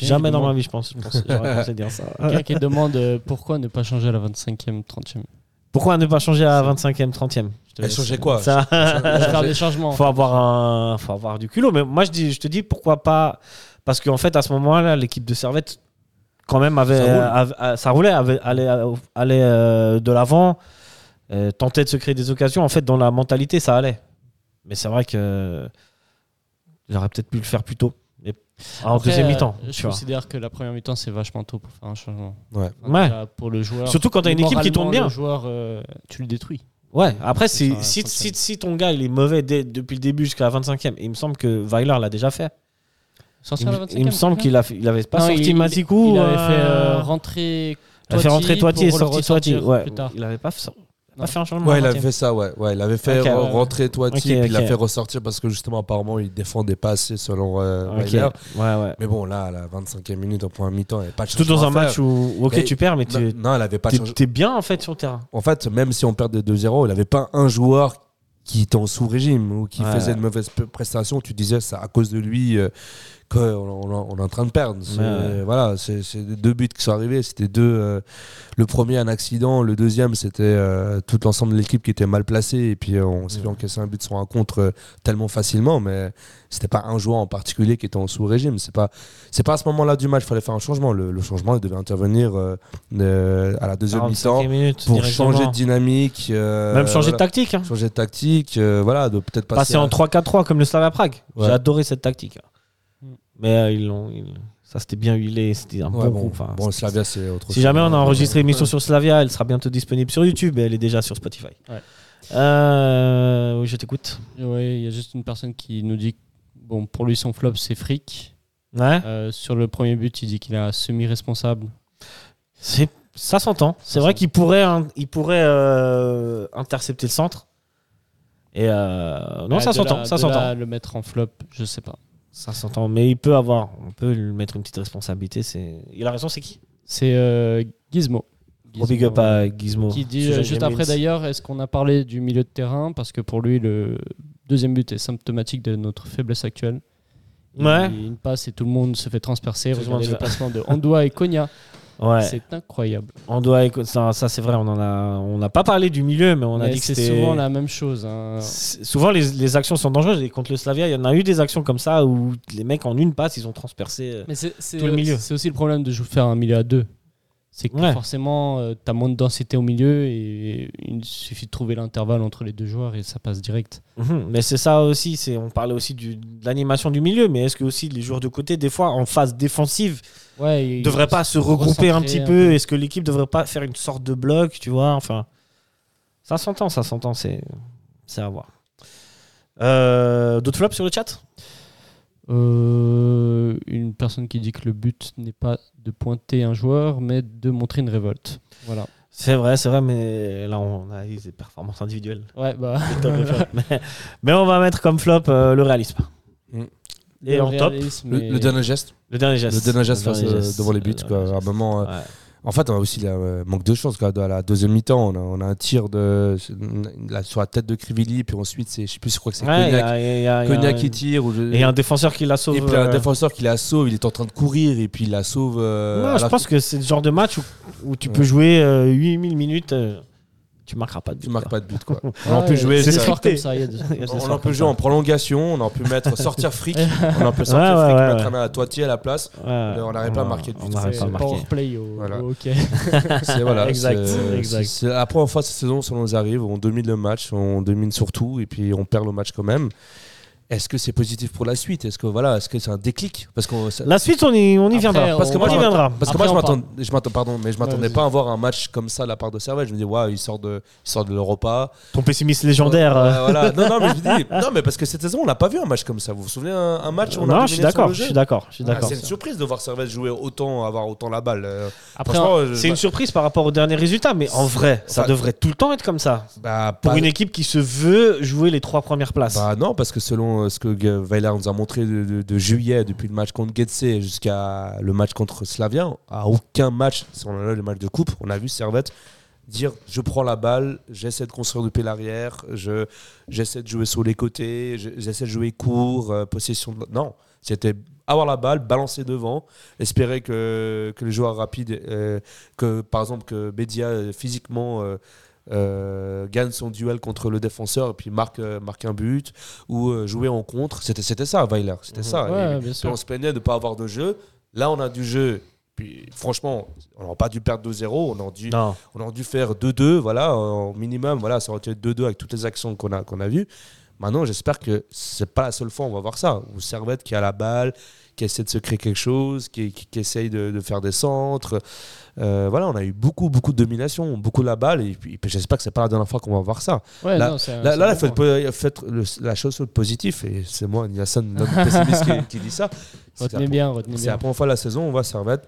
Jamais dans ma vie, je pense. je pense- J'aurais pensé dire ça. Quelqu'un qui demande euh, pourquoi ne pas changer à la 25e, 30e. Pourquoi ne pas changer à 25e, 30e Je te Elle laisse, changeait euh, quoi Ça, Faire des changements. faut avoir un, faut avoir du culot. Mais moi, je dis, je te dis pourquoi pas, parce qu'en fait, à ce moment-là, l'équipe de Servette, quand même, avait, Ça roule. avait- euh, ça roulait, avait, allait, euh, allait, euh, de l'avant, euh, tentait de se créer des occasions. En fait, dans la mentalité, ça allait. Mais c'est vrai que j'aurais peut-être pu le faire plus tôt. Et en Après, deuxième euh, mi-temps. Je tu vois. considère que la première mi-temps, c'est vachement tôt pour faire un changement. Ouais. Enfin, Ouais. déjà, Pour le joueur. Surtout quand t'as une équipe qui tourne bien. Le joueur, euh, tu le détruis. Ouais, après, si, si, si, si ton gars il est mauvais dès- depuis le début jusqu'à la 25e, et il me semble que Weiler l'a déjà fait. Sortir Il, la 25e, il me semble qu'il il avait pas Non, sorti il- Matikou. Il avait fait euh, euh, rentrer. il a fait rentrer Toiti et sorti Toiti. Ouais, il avait pas fait, Fait un changement. Ouais, il avait 20e. fait ça, ouais. ouais il avait fait rentrer Toiti, Ok, puis il l'a fait ressortir parce que justement, apparemment, il défendait pas assez selon euh, Weiler. Ouais. Mais bon, là, à la 25e minute, au point mi-temps, il n'y avait pas de Surtout dans un match où, ok, tu perds, mais tu non, elle avait pas de t'es, bien en fait sur le terrain. En fait, même si on perdait 2-0, il n'avait pas un joueur qui était en sous-régime ou qui faisait une mauvaise p- prestation. Tu disais, c'est à cause de lui euh, qu'on on, est en train de perdre. Ouais. Voilà, c'est deux buts qui sont arrivés. C'était deux. euh, le premier, un accident. Le deuxième, c'était euh, tout l'ensemble de l'équipe qui était mal placé. Et puis, euh, on s'est fait encaisser un but sur un contre euh, tellement facilement. Mais c'était pas un joueur en particulier qui était en sous-régime. C'est pas, c'est pas à ce moment-là du match qu'il fallait faire un changement. Le, le changement, il devait intervenir euh, à la deuxième 45e mi-temps minute, pour changer de dynamique. Même changer de tactique. hein. Changer de tactique, voilà, de peut-être passer, Passer en à- 3-4-3 comme le Slavia Prague. Ouais. J'ai adoré cette tactique. Mais euh, ils l'ont. ils- Ça, c'était bien huilé. C'était un Ouais, bon bon, groupe. enfin, bon, Slavia, c'est autre chose. Si jamais on a enregistré une émission sur Slavia, elle sera bientôt disponible sur YouTube et elle est déjà sur Spotify. Ouais. Euh, oui, je t'écoute. Ouais, il y a juste une personne qui nous dit bon, pour lui, son flop, c'est fric. Ouais. Euh, sur le premier but, il dit qu'il est semi-responsable. C'est ça s'entend. C'est vrai qu'il pourrait, hein, il pourrait euh, intercepter le centre. Et euh, non, Ouais, ça s'entend, ça s'entend, le mettre en flop, je sais pas. Ça s'entend. Mais il peut avoir, on peut lui mettre une petite responsabilité. C'est, il a raison, c'est qui? C'est euh, Gizmo. Gros big up à Gizmo. Qui dit euh, juste après d'ailleurs, est-ce qu'on a parlé du milieu de terrain? Parce que pour lui, le deuxième but est symptomatique de notre faiblesse actuelle. Il- Ouais. Une passe et tout le monde se fait transpercer. Regardez le placement de Andoua et Konya. Ouais. C'est incroyable. On doit, ça, ça, c'est vrai. On en a, on n'a pas parlé du milieu, mais on a dit que c'est souvent la même chose. hein. Souvent, les, les actions sont dangereuses. Et contre le Slavia, il y en a eu des actions comme ça où les mecs, en une passe, ils ont transpercé. euh, Mais Tout le milieu. c'est aussi le problème de faire un milieu à deux. C'est que Ouais. forcément, tu as moins de densité au milieu et il suffit de trouver l'intervalle entre les deux joueurs et ça passe direct. Mhm. Mais c'est ça aussi, on parlait aussi du- de l'animation du milieu, mais est-ce que aussi les joueurs de côté, des fois en phase défensive, Ouais, devraient pas se regrouper un petit peu Est-ce que l'équipe devrait pas faire une sorte de bloc, tu vois Enfin, ça s'entend, ça s'entend, c'est c'est à voir. Euh, D'autres flops sur le chat? Euh, une personne qui dit que le but n'est pas de pointer un joueur, mais de montrer une révolte. Voilà. C'est vrai, c'est vrai, mais là on a des performances individuelles. Ouais, bah. Mais on va mettre comme flop euh, le réalisme. Mm. Et le en top, Le, dernier geste, le dernier geste. le dernier geste Le face, dernier euh, geste. devant les buts. Le Quoi. dernier À un moment, euh. En fait, on a aussi le manque de chance. Quoi. À la deuxième mi-temps, on a, on a un tir de, là, sur la tête de Crivelli, puis ensuite, c'est, je sais plus, je crois que c'est Ouais, Cognac, y a- y a- y Cognac qui tire. Ou je- Et un défenseur qui la sauve. et puis un euh, défenseur qui la sauve, il est en train de courir et puis il la sauve. euh, je la- pense que c'est le genre de match où, où tu Ouais. peux jouer euh, 8000 minutes, euh, tu marqueras pas de but. Tu marques quoi. pas de but. Quoi. On en peut jouer. c'est comme ça. il y a des- y a On en peut jouer ça. en prolongation, on en peut mettre sortir fric, on en peut sortir Ouais, ouais, fric, ouais, mettre ouais. un à Toitier à la place. Ouais, on n'arrive pas à marquer de On but. C'est pas power play au, Voilà. au hockey. C'est voilà, Exact, c'est- exact. C'est la première fois cette saison, ça nous arrive, on domine le match, on domine surtout et puis on perd le match quand même. Est-ce que c'est positif pour la suite? Est-ce que voilà, est-ce que c'est un déclic? Parce ça- La suite, on y, on y viendra. parce que moi, je viendra. m'attends- parce que Après, moi, je on parle. m'attends, je m'attends, pardon, mais je m'attendais pas à avoir un match comme ça de la part de Servette. Je me dis, waouh, il sort de, il sort de l'Europa. Ton pessimiste légendaire. Euh, voilà. Non, non, mais je dis, non, mais parce que cette saison, on n'a pas vu un match comme ça. Vous vous souvenez un, un match où on a non, je suis d'accord. Je suis d'accord. Je suis Ah, d'accord. C'est une surprise de voir Servette jouer autant, avoir autant la balle. Euh, Après, C'est une surprise par rapport au dernier résultat, mais en vrai, ça Enfin, devrait tout le temps être comme ça. bah, Pour une équipe qui se veut jouer les trois premières places. Bah non, parce que selon euh, ce que Weiler nous a montré de, juillet, depuis le match contre Getse jusqu'à le match contre Slavia, à aucun match, si on a le match de coupe, on a vu Servette dire je prends la balle, j'essaie de construire depuis l'arrière, je, j'essaie de jouer sur les côtés, je- j'essaie de jouer court, euh, possession. de- Non, c'était avoir la balle, balancer devant, espérer que, que les joueurs rapides, euh, que par exemple que Bedia physiquement euh, gagne son duel contre le défenseur et puis marque, euh, marque un but ou euh, jouer en contre. C'était, c'était ça, Weiler. C'était Mhm. ça. Ouais, Et bien puis sûr. on se plaignait de ne pas avoir de jeu. Là, on a du jeu. Puis, franchement, on n'aurait pas dû perdre 2-0. On aurait dû, Non. on aurait dû faire 2-2. Voilà, au minimum. Voilà, ça aurait été 2-2 avec toutes les actions qu'on a, qu'on a vues. Maintenant, j'espère que c'est pas la seule fois où on va voir ça. Ou Servette qui a la balle, qui essaie de se créer quelque chose, qui, qui, qui essaye de, de faire des centres. Euh, voilà, on a eu beaucoup, beaucoup de domination, beaucoup la balle. Et puis, j'espère que c'est pas la dernière fois qu'on va voir ça. Ouais, Là- non, un- faites le- la chose sur le positif. Et c'est moi, Niassan, notre pessimiste, qui, qui dit ça. C'est Retenez bien, retenez C'est la bien. première fois de la saison, on voit Servette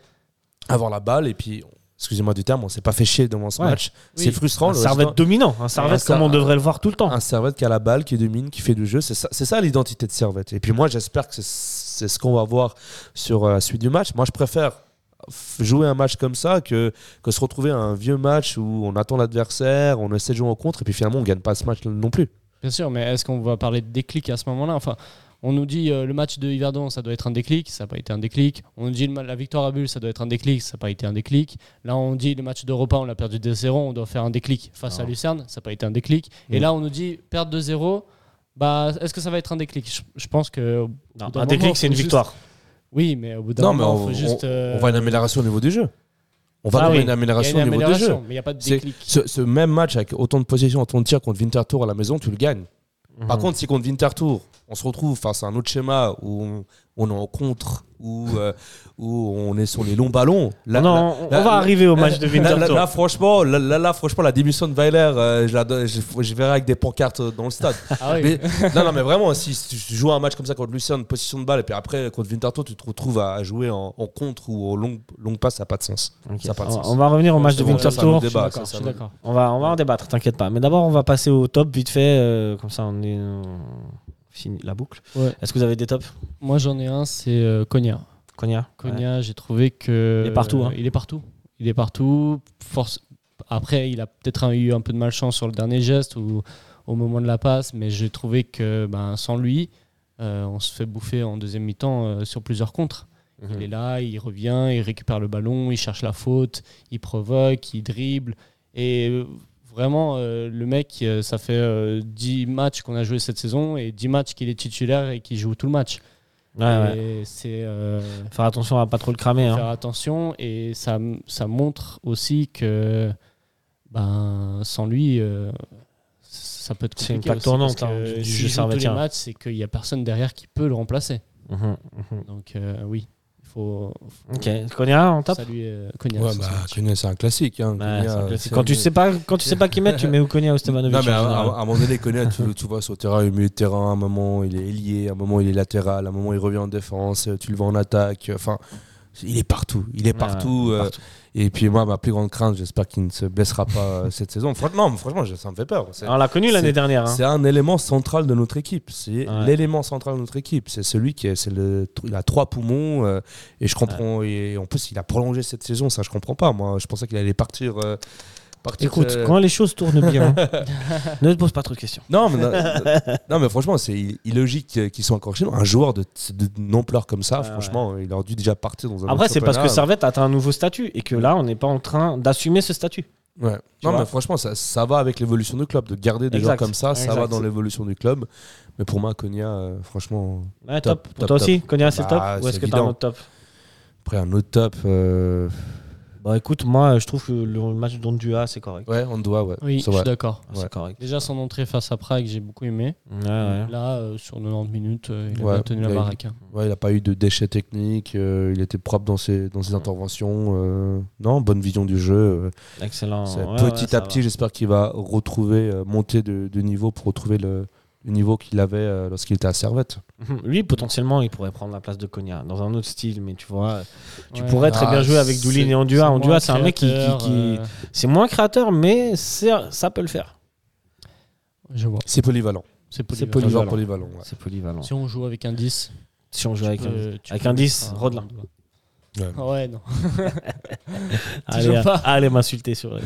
avoir la balle. Et puis, excusez-moi du terme, on s'est pas fait chier devant ce Ouais. match. Oui. C'est frustrant. Un servette dominant. Un servette comme on devrait le voir tout le temps. Un Servette qui a la balle, qui domine, qui fait du jeu. C'est ça, ça l'identité de Servette. Et puis moi, j'espère que c'est, c'est ce qu'on va voir sur euh, la suite du match. Moi, je préfère jouer un match comme ça que, que se retrouver à un vieux match où on attend l'adversaire, on essaie de jouer en contre et puis finalement on gagne pas ce match non plus. Bien sûr, mais est-ce qu'on va parler de déclic à ce moment-là? Enfin, on nous dit euh, le match de Yverdon, ça doit être un déclic, ça n'a pas été un déclic. On nous dit le la victoire à Bulle, ça doit être un déclic, ça n'a pas été un déclic. Là, on dit le match d'Europa, on l'a perdu 2-0, on doit faire un déclic face à Non. Lucerne, ça n'a pas été un déclic. Et Mm. là, on nous dit perdre 2-0, bah, est-ce que ça va être un déclic? Je, je pense que. Non, un moment, déclic, c'est une juste- victoire. Oui, mais au bout d'un Non, mais moment, on, faut juste. on- euh, on voit une amélioration au niveau du jeu. On va Ah oui. une amélioration une au niveau du jeu. mais il n'y a pas de déclic. Ce, ce même match avec autant de possession, autant de tirs contre Winterthur à la maison, tu le gagnes. Par Mhm. contre, si contre Winterthur, on se retrouve face à un autre schéma où on, on est en contre, où, euh, où on est sur les longs ballons, là, non, là- on, là- on va arriver au match de Winterthur. là, franchement, là, franchement, la démission de Weiler, euh, je, la donne- je, je verrai avec des pancartes dans le stade. Ah oui. Mais- non, non, mais vraiment, si, si tu joues un match comme ça contre Lucerne, position de balle, et puis après contre Winterthur, tu te retrouves à, à jouer en, en contre ou en longue, longue passe, ça n'a pas de sens. Ok. Ça pas de on, sens. on va revenir au match de Winterthur. débat, je suis d'accord. On va, on va en débattre, t'inquiète pas. Mais d'abord, on va passer au top vite fait. euh, comme ça, on est la boucle. Ouais. Est-ce que vous avez des tops? Moi, j'en ai un, c'est euh, Konya. Konya Konya, j'ai trouvé que. Il est partout, hein. Il est partout. Il est partout. Force... Après, il a peut-être eu un peu de malchance sur le dernier geste ou au moment de la passe, mais j'ai trouvé que ben, sans lui, euh, on se fait bouffer en deuxième mi-temps euh, sur plusieurs contres. Mhm. Il est là, il revient, il récupère le ballon, il cherche la faute, il provoque, il dribble. Et euh, vraiment, euh, le mec, euh, ça fait euh, 10 matchs qu'on a joué cette saison et 10 matchs qu'il est titulaire et qu'il joue tout le match. Ouais, ouais. Et c'est euh, Faire attention à pas trop le cramer. faire Hein. attention et ça, ça montre aussi que ben, sans lui, ça peut être C'est une compliqué plaque aussi, tournante, parce hein, du jeu joue tous les matchs, c'est qu'il n'y a personne derrière qui peut le remplacer. Mhm, mhm. Donc oui, faut, faut Ok. Konya en top saluer euh, Konya Ouais, sur bah, c'est un classique. Hein. Ouais, un classique. Quand tu sais pas, quand tu sais pas qui mettre, tu mets ou Konya ou Stevanovic. Non, mais à, à- général. à un moment donné, Konya, tu, tu vois, sur le terrain, il est milieu de terrain, à un moment, il est ailier, à un moment, il est latéral, à un moment, il revient en défense, tu le vois en attaque. Enfin, il est partout. Il est partout. ouais, euh, partout. Et puis, moi, ma plus grande crainte, j'espère qu'il ne se blessera pas euh, cette saison. Franchement, franchement, ça me fait peur. On l'a connu l'année dernière. hein. C'est un élément central de notre équipe. C'est Ouais. l'élément central de notre équipe. C'est celui qui est, c'est le, il a trois poumons euh, et je comprends. Et en plus, il a prolongé cette saison. Ça, je comprends pas. Moi, je pensais qu'il allait partir. euh, Écoute, euh, quand les choses tournent bien, ne te pose pas trop de questions. non, mais, non, non, mais franchement, c'est illogique qu'ils soient encore chez nous. Un joueur de, ampleur comme ça, franchement, il aurait dû déjà partir dans un Après, c'est parce que. Servette a atteint un nouveau statut et que là, on n'est pas en train d'assumer ce statut. Ouais. Non, mais franchement, ça, ça va avec l'évolution du club. De garder des Exact. joueurs comme ça, ça va dans l'évolution du club. Mais pour moi, Konya, euh, franchement, Ouais, top. Top, Pour top, toi aussi. Konya, c'est le top Bah, Ou est-ce c'est que t'as un autre top? Après un autre top. euh, Bah écoute, moi, je trouve que le match d'Ondua, c'est correct. Ouais, on doit, ouais. Oui, je suis d'accord. C'est Ouais. correct. Déjà son entrée face à Prague, j'ai beaucoup aimé. Ouais, ouais. Là, euh, sur 90 minutes, euh, il a bien tenu la il a eu- baraque. hein. Ouais, il n'a pas eu de déchets techniques, euh, il était propre dans ses, dans ses interventions. euh, non, bonne vision du jeu. euh, Excellent. c'est Ouais, petit ça à petit, j'espère qu'il va retrouver, euh, monter de, de niveau pour retrouver le, le niveau qu'il avait euh, lorsqu'il était à Servette. Lui, potentiellement, il pourrait prendre la place de Konya dans un autre style, mais tu vois, tu Ouais. pourrais très Ah, bien jouer avec Doulin et Ondua. Ondua, c'est un mec qui, qui- créateur, qui- euh, c'est moins créateur, mais ça peut le faire. Je vois. C'est polyvalent. C'est polyvalent. Polyvalent. polyvalent. ouais. C'est polyvalent. Si on joue avec un 10, Si on joue avec un- avec peux un 10, mettre Rodelin. Ouais. Ah ouais, non. Allez, Toujours pas. allez m'insulter sur,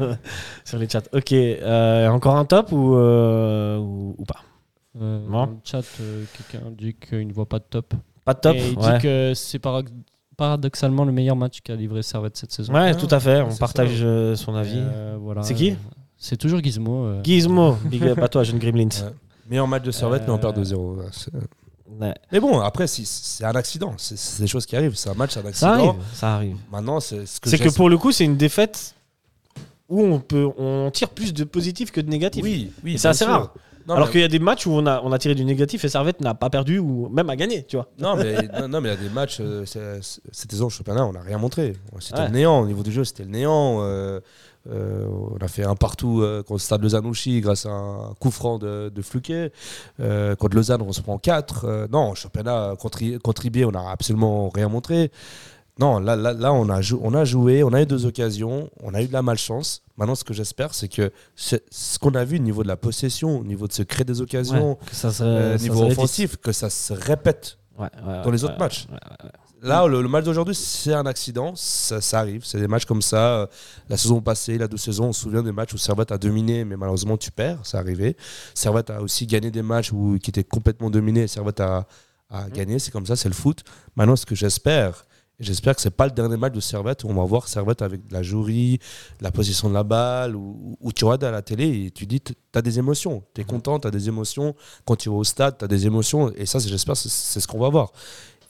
sur les chats. Ok, euh, encore un top ou, euh, ou, ou pas Euh, Bon. Dans le chat, euh, quelqu'un dit qu'il ne voit pas de top. Pas de top Et il ouais. dit que c'est parag- paradoxalement le meilleur match qu'a livré Servette cette saison. Ouais, tout à fait, on c'est partage ça. son avis. Euh, voilà. C'est qui C'est toujours Gizmo. euh. Gizmo, big up à toi, jeune Gremlins. Ouais. Meilleur match de Servette, mais on perd Euh, 2-0. Ouais. Mais bon, après, si- c'est un accident. C'est des choses qui arrivent. C'est un match, c'est un Ça accident. arrive, ça arrive. Maintenant, c'est ce que C'est que j'espère- pour le coup, c'est une défaite où on peut on tire plus de positif que de négatif. Oui, oui. C'est assez sûr. rare. Non, Alors mais- qu'il y a des matchs où on a, on a tiré du négatif et Servette n'a pas perdu ou même a gagné, tu vois. Non mais, non, non, mais il y a des matchs, euh, cette saison, championnat, on n'a rien montré. C'était Ouais. le néant. Au niveau du jeu, c'était le néant. euh, euh, on a fait un partout euh, contre le Stade de Zanouchi grâce à un coup franc de, de Fluquet. Euh, contre Lausanne, on se prend 4. non, au championnat, IB, on n'a absolument rien montré. Non, là, là, là on, a jou- on a joué, on a eu deux occasions, on a eu de la malchance. Maintenant, ce que j'espère, c'est que ce qu'on a vu au niveau de la possession, au niveau de se créer des occasions, Ouais, ça euh, ça niveau offensif, que ça se répète Ouais, ouais, dans les autres matchs. Là, le, le match d'aujourd'hui, c'est un accident, ça, ça arrive. C'est des matchs comme ça. Euh, La saison passée, la deux saisons, on se souvient des matchs où Servette a dominé, mais malheureusement, tu perds, c'est arrivé. Servette a aussi gagné des matchs où, qui étaient complètement dominés et Servette a, a gagné. C'est comme ça, c'est le foot. Maintenant, ce que j'espère, j'espère que c'est pas le dernier match de Servette où on va voir Servette avec de la de la position de la balle, où, où tu regardes à la télé et tu dis, tu as des émotions. Tu es content, tu as des émotions. Quand tu vas au stade, tu as des émotions. Et ça, j'espère, c'est ce qu'on va voir.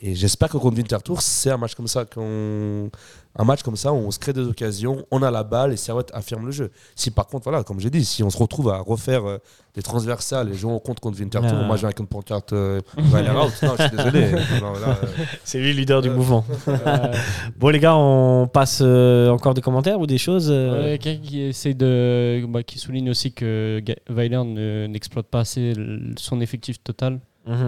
Et j'espère que contre Winterthur, c'est un match comme ça, qu'on- un match comme ça où on se crée des occasions, on a la balle et Servette affirme le jeu. Si par contre, voilà, comme j'ai dit, si on se retrouve à refaire euh, des transversales et jouer en contre contre Winterthur, Ah. moi j'ai avec une pancarte euh. Non, je suis désolé. Euh, C'est lui le leader du Euh, mouvement. Bon les gars, on passe euh, encore des commentaires ou des choses euh, quelqu'un qui essaie de. bah, qui souligne aussi que Weiler ne- n'exploite pas assez son effectif total.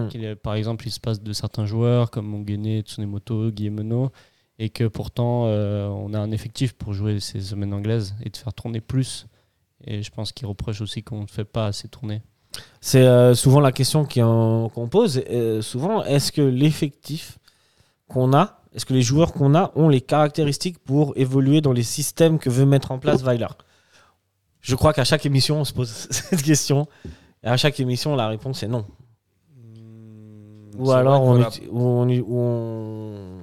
Qu'il est- par exemple, il se passe de certains joueurs comme Mongene, Tsunemoto, Guillemeno, et que pourtant euh, on a un effectif pour jouer ces semaines anglaises et de faire tourner plus. Et je pense qu'il reproche aussi qu'on ne fait pas assez tourner. C'est euh, souvent la question qu'on pose. euh, souvent, est-ce que l'effectif qu'on a, est-ce que les joueurs qu'on a ont les caractéristiques pour évoluer dans les systèmes que veut mettre en place Weiler? Je crois qu'à chaque émission, on se pose cette question. Et à chaque émission, la réponse est non. Ou alors, on a- on, on-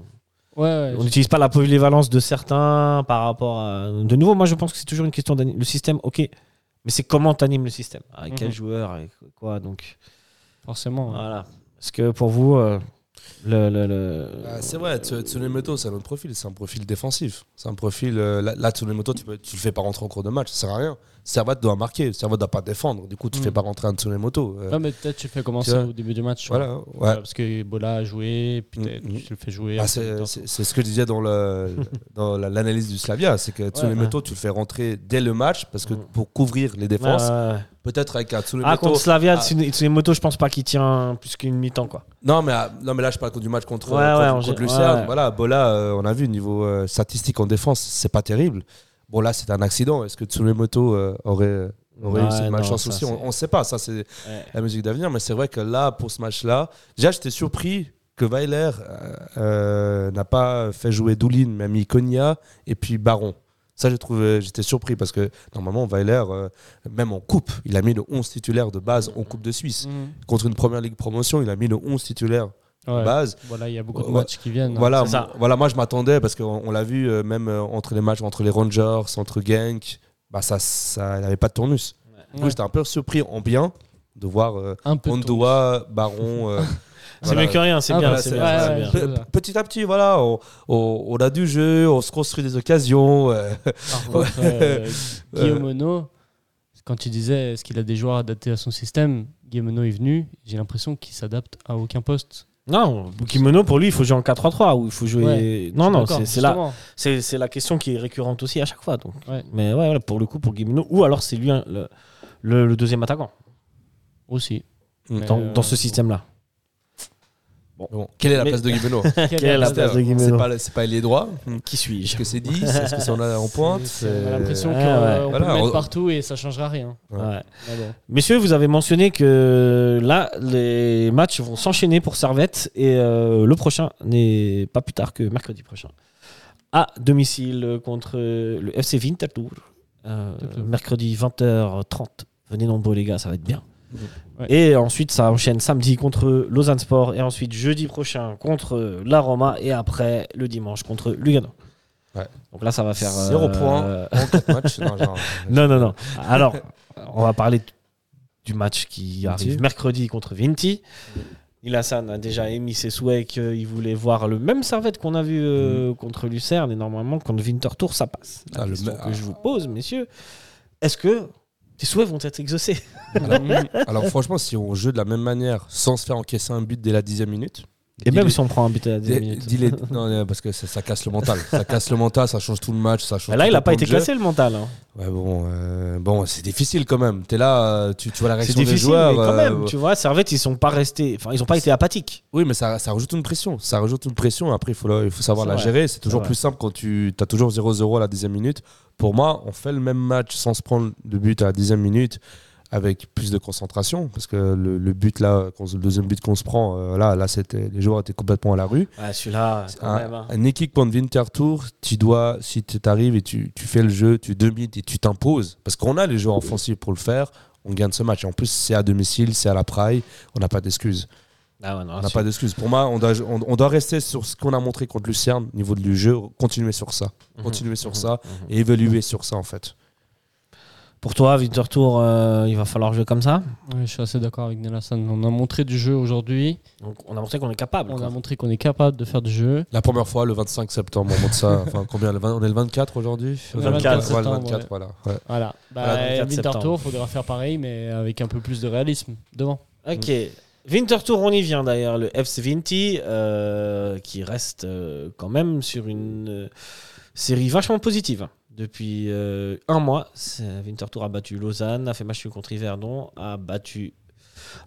Ouais, ouais, on n'utilise pas la polyvalence de certains par rapport à. De nouveau, moi, je pense que c'est toujours une question d'animer. Le système, ok. Mais c'est comment tu animes le système Avec quel Mhm. joueur Avec quoi Donc, forcément. ouais. voilà. Est-ce que pour vous. euh, Le, le, le- Ah, c'est vrai, Tsu- Tsunemoto, c'est un autre profil, c'est un profil défensif. C'est un profil. euh, là, là, Tsunemoto, tu, peux, tu le fais pas rentrer en cours de match, ça sert à rien. Servette doit marquer, Servette doit pas défendre. Du coup, tu Mm. fais pas rentrer un Tsunemoto. euh, Non, mais peut-être tu le fais commencer au début du match. voilà, ouais. Parce que Bola a joué, peut-être Mm, mm. tu le fais jouer. Ah, peu c'est ce que je disais dans l'analyse du Slavia, c'est que Tsunemoto, tu le fais rentrer dès le match parce que Mm. pour couvrir les défenses, Ouais, ouais. peut-être avec un Tsunemoto. Ah, contre Slavia, Ah. Tsune- Tsunemoto, je pense pas qu'il tient plus qu'une mi-temps, quoi. Non mais, ah, non, mais là, je parle du match contre, Ouais, contre, ouais, contre Lucerne. ouais. Voilà, Bola, euh, on a vu, niveau euh, statistique en défense, c'est pas terrible. Bon, là, c'est un accident. Est-ce que Tsunemoto euh, aurait, aurait eu cette malchance aussi On ne sait pas, ça, c'est Ouais. la musique d'avenir. Mais c'est vrai que là, pour ce match-là, déjà, j'étais surpris que Weiler euh, euh, n'a pas fait jouer Doulin, mais a mis Konya et puis Baron. Ça, j'ai trouvé, j'étais surpris parce que normalement, Weiler, euh, même en coupe, il a mis le 11 titulaire de base en Coupe de Suisse. Mhm. Contre une première ligue promotion, il a mis le 11 titulaire Ouais. base. Voilà, il y a beaucoup de Ouais. matchs qui viennent. hein. Voilà, c'est ça. m- voilà, moi je m'attendais parce qu'on on l'a vu euh, même euh, entre les matchs entre les Rangers, entre Genk, bah ça, ça n'avait pas de tournus. Du coup, Ouais. j'étais un peu surpris en bien de voir euh, Un peu Baron. euh, C'est voilà. mieux que rien, c'est Ah, bien, Petit à petit, voilà, on, on- on a du jeu, on se construit des occasions. euh, Par contre, euh, Guillaume Ono, quand tu disais est-ce qu'il a des joueurs adaptés à son système, Guillaume Ono est venu, j'ai l'impression qu'il s'adapte à aucun poste. Non, Kimono, pour lui, il faut jouer en 4-3-3 ou il faut jouer. Ouais, non, non, c'est- la, c'est question qui est récurrente aussi à chaque fois. Donc. Ouais. Mais ouais, voilà, pour le coup, pour Kimono, ou alors c'est lui hein, le, le- le deuxième attaquant Aussi. Dans, euh, dans ce système-là. Bon, quelle est la Mais- place de Guimeno Quelle est la place de C'est Guimeno pas, c'est pas ailier droit Qui Est-ce suis-je que c'est 10 Est-ce que c'est en, en pointe On a l'impression Ouais, qu'on ouais. peut le mettre on- partout et ça changera rien. Ouais. Ouais. Messieurs, vous avez mentionné que là, les matchs vont s'enchaîner pour Servette et euh, le prochain n'est pas plus tard que mercredi prochain. À domicile contre le FC Winterthur. Euh, Winterthur. mercredi 20h30. Venez nombreux les gars, ça va être bien. Ouais. Et ensuite, ça enchaîne samedi contre Lausanne Sport et ensuite jeudi prochain contre la Roma et après le dimanche contre Lugano. Ouais. Donc là, ça va faire. 0 euh, points en 4 matchs. Non, genre, non, non, non. Alors, on va parler du match qui Vinti. arrive mercredi contre Vinti. Ilassan a déjà émis ses souhaits qu'il voulait voir le même servette qu'on a vu euh, contre Lucerne et normalement contre Winterthur ça passe. La Ah, question que je vous pose, messieurs, est-ce que tes souhaits vont être exaucés. Alors, franchement, si on joue de la même manière, sans se faire encaisser un but dès la dixième minute, Et même si on prend un but à la 10 dis- minutes. non, parce que ça, ça casse le mental. ça casse le mental, ça change tout le match, ça change. Là, il n'a pas été jeu. cassé le mental. hein. Ouais, bon, euh, bon, c'est difficile quand même. Là, euh, tu, tu vois la réaction des joueurs. mais quand euh, même, tu vois, Servette, ils sont pas restés, enfin, ils ont pas été apathiques. Oui, mais ça, ça rajoute une pression. Ça rajoute une pression. Après, il faut, la- il faut savoir la vrai. gérer. C'est toujours vrai. plus simple quand tu as toujours 0-0 à la dixième minute. Pour moi, on fait le même match sans se prendre de but à la dixième minute avec plus de concentration. Parce que le, le but là, le deuxième but qu'on se prend, euh, là, là c'était, les joueurs étaient complètement à la rue. Ouais, celui-là, Un, même. hein. un équipe contre tu dois, si tu arrives et tu, tu fais le jeu, tu domines et tu t'imposes. Parce qu'on a les joueurs offensifs pour le faire. On gagne ce match. Et en plus, c'est à domicile, c'est à la Praille. On n'a pas d'excuses. Ah ouais, non, On n'a pas d'excuses. Pour moi, on doit, on, on doit rester sur ce qu'on a montré contre Lucerne, au niveau du jeu, continuer sur ça. Mhm, Continuer sur mhm, ça mhm. et évoluer sur ça, en fait. Pour toi, Winterthur, euh, il va falloir jouer comme ça? Ouais, je suis assez d'accord avec Nelassan. On a montré du jeu aujourd'hui. Donc, on a montré qu'on est capable. On quoi. a montré qu'on est capable de faire du jeu. La première fois, le 25 septembre, on monte ça. Enfin, combien le 20 On est le 24 aujourd'hui? Le 24 Ouais, le septembre, 24, ouais. voilà. Ouais. Voilà. Bah, Voilà, 24. Winterthur, il faudra faire pareil, mais avec un peu plus de réalisme devant. Ok. Winterthur, on y vient d'ailleurs. Le FC Vinti, euh, qui reste euh, quand même sur une euh, série vachement positive. Depuis euh, un mois, Winterthur a battu Lausanne, a fait match contre Yverdon, a battu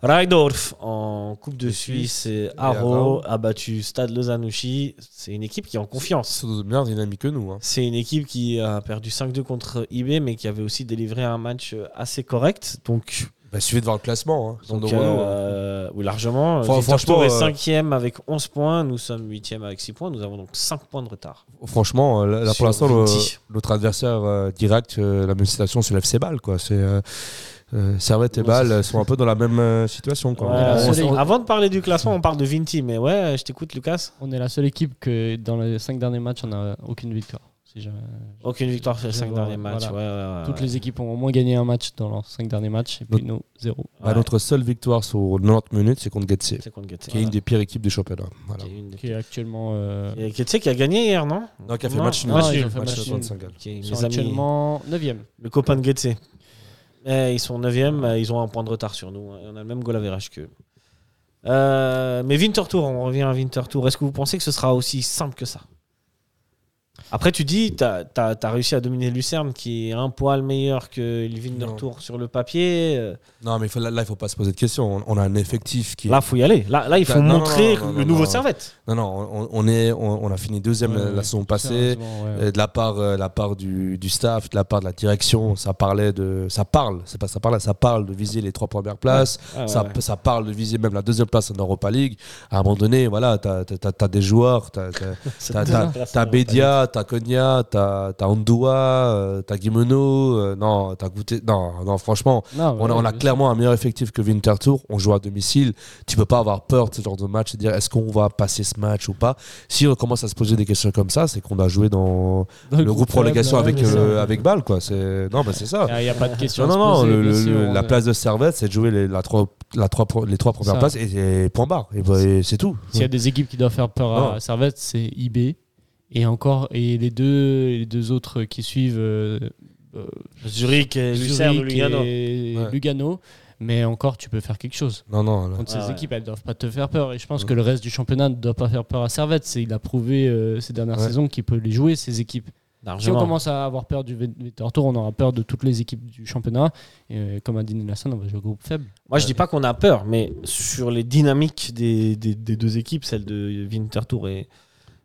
Raidorf en Coupe de De Suisse, et Haro a battu Stade Lausanne-Ouchy. C'est une équipe qui est en confiance. C'est dynamique que nous. hein. C'est une équipe qui a perdu 5-2 contre IB, mais qui avait aussi délivré un match assez correct. Donc, Bah, il suffit de voir le classement. Hein. Donc, devant hein. euh, oui, largement. Winterthur franchement, est euh, 5 avec 11 points. Nous sommes 8 avec 6 points. Nous avons donc 5 points de retard. Franchement, euh, là, pour l'instant, notre adversaire euh, direct, euh, la même situation, c'est le FC Bâle. Quoi. C'est, euh, euh, Servette et euh, sont un peu dans la même euh, situation. Quoi. Ouais, On- on- on- avant de parler du classement, on parle de Vinti. Mais ouais, je t'écoute, Lucas. On est la seule équipe que dans les cinq derniers matchs, on n'a aucune victoire. Si jamais- Aucune victoire sur les Je 5 vois, derniers matchs. voilà. ouais, ouais, ouais, Toutes ouais. les équipes ont au moins gagné un match dans leurs 5 derniers matchs, et puis nous, zéro. Bah, Ouais. Notre seule victoire sur 90 minutes, c'est contre Getse, qui est une des pires équipes du championnat. Voilà. Qui est Qui est actuellement. euh, Et Getse qui a gagné hier, non? Non, qui a fait Non, match nul. ils Match match sont actuellement 9e. Le copain de Getse. Eh, ils sont 9e, euh, ils ont un point de retard sur nous. On a le même goal average qu'eux. Euh, mais Winter Tour, on revient à Winter Tour. Est-ce que vous pensez que ce sera aussi simple que ça? Après, tu dis, tu as, réussi à dominer Lucerne, qui est un poil meilleur que le Winter Non. Tour sur le papier. Euh, Non, mais il faut- là, il faut pas se poser de questions. On, on a un effectif qui. Là, faut y aller. Là, là il faut Non, montrer non, non, le nouveau non. Servette. Non, non, on, on est, on, on a fini deuxième Ouais, la, la saison passée. Ouais. Euh, de la part, euh, la part du, du staff, de la part de la direction, ça parlait de, ça parle, c'est pas ça parle, ça parle de viser les trois premières places, Ouais, ouais, ça, parle de viser même la deuxième place en Europa League. À un moment donné, voilà, t'as as, des joueurs, t'as ça- t'as Bédia, t'as Konya, t'as t'as Andoua, euh, t'as Guimeno, euh, non, t'as goûté, non, non, franchement, Non, on a, on clairement un meilleur effectif que Winter Tour. On joue à domicile. Tu peux pas avoir peur de ce genre de match et dire est-ce qu'on va passer ce match ou pas? Si on commence à se poser des questions comme ça, c'est qu'on a joué dans le groupe relégation avec, euh, avec Bâle. Quoi. Non, mais c'est ça. Il n'y a pas de question. Non, à non, non. le- la place de Servette, c'est de jouer les, la trois, la trois, les trois premières Ça. places et, et point barre. Et, bah, et c'est tout. S'il y a des équipes qui doivent faire peur à Non. Servette, c'est IB. Et encore, et les deux, les deux autres qui suivent euh, euh, Zurich et Lucerne Lugano. et Ouais. Lugano. Mais encore, tu peux faire quelque chose. Non, non. là. Contre ces ouais. équipes, elles doivent pas te faire peur. Et je pense Ouais. que le reste du championnat ne doit pas faire peur à Servette. C'est, il a prouvé euh, ces dernières Ouais. saisons qu'il peut les jouer, ces équipes. Si on commence à avoir peur du Tour, on aura peur de toutes les équipes du championnat. Et comme a dit Nilasson, on va jouer au groupe faible. Moi, je dis pas qu'on a peur, mais sur les dynamiques des, des- des deux équipes, celle de Winter Tour est,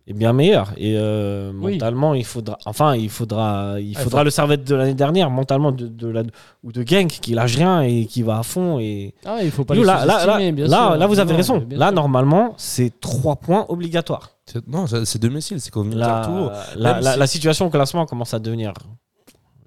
est bien meilleure. Et euh, Oui. mentalement, il faudra, enfin, il faudra, il faudra le Servette de l'année dernière, mentalement de, de la, ou de Genk qui lâche rien et qui va à fond. Et Ah, il faut pas Nous, là, là, là, bien là, sûr. là, vous avez raison. Là, sûr. normalement, c'est trois points obligatoires. Non, c'est domicile. C'est Winter La, la, la- si- la situation au classement commence à devenir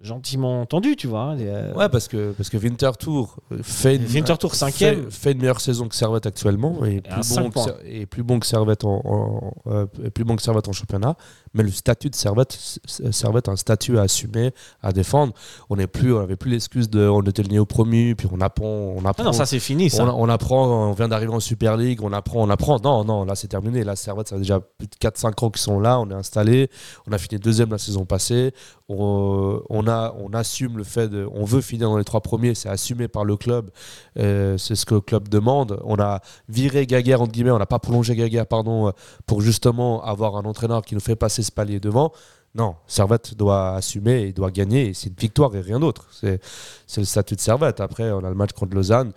gentiment tendue, tu vois. hein, et, euh, Ouais, parce que, parce que Winter Tour fait une, Winter Tour fait, cinquième. fait une meilleure saison que Servette actuellement et à plus, bon que, et plus bon que Servette en, en- euh, et plus bon que Servette en championnat. Mais le statut de Servette, Servette un statut à assumer, à défendre. On n'est plus, on n'avait plus l'excuse de, on était le néo-promu, puis on apprend, on Ah apprend. non, ça c'est fini, ça. on, on apprend, on vient d'arriver en Super League, on apprend, on apprend. Non, non, là c'est terminé. Là, Servette, ça fait déjà plus de 4-5 ans qu'ils sont là, on est installé. On a fini deuxième la saison passée. On, on a, on assume le fait de. On veut finir dans les trois premiers, c'est assumé par le club. Euh, c'est ce que le club demande. On a viré Gaguerre, entre guillemets, on n'a pas prolongé Gaguerre, pardon, pour justement avoir un entraîneur qui nous fait passer ce palier devant. Non, Servette doit assumer, il doit gagner, et c'est une victoire et rien d'autre. C'est c'est le statut de Servette. Après, on a le match contre Lausanne.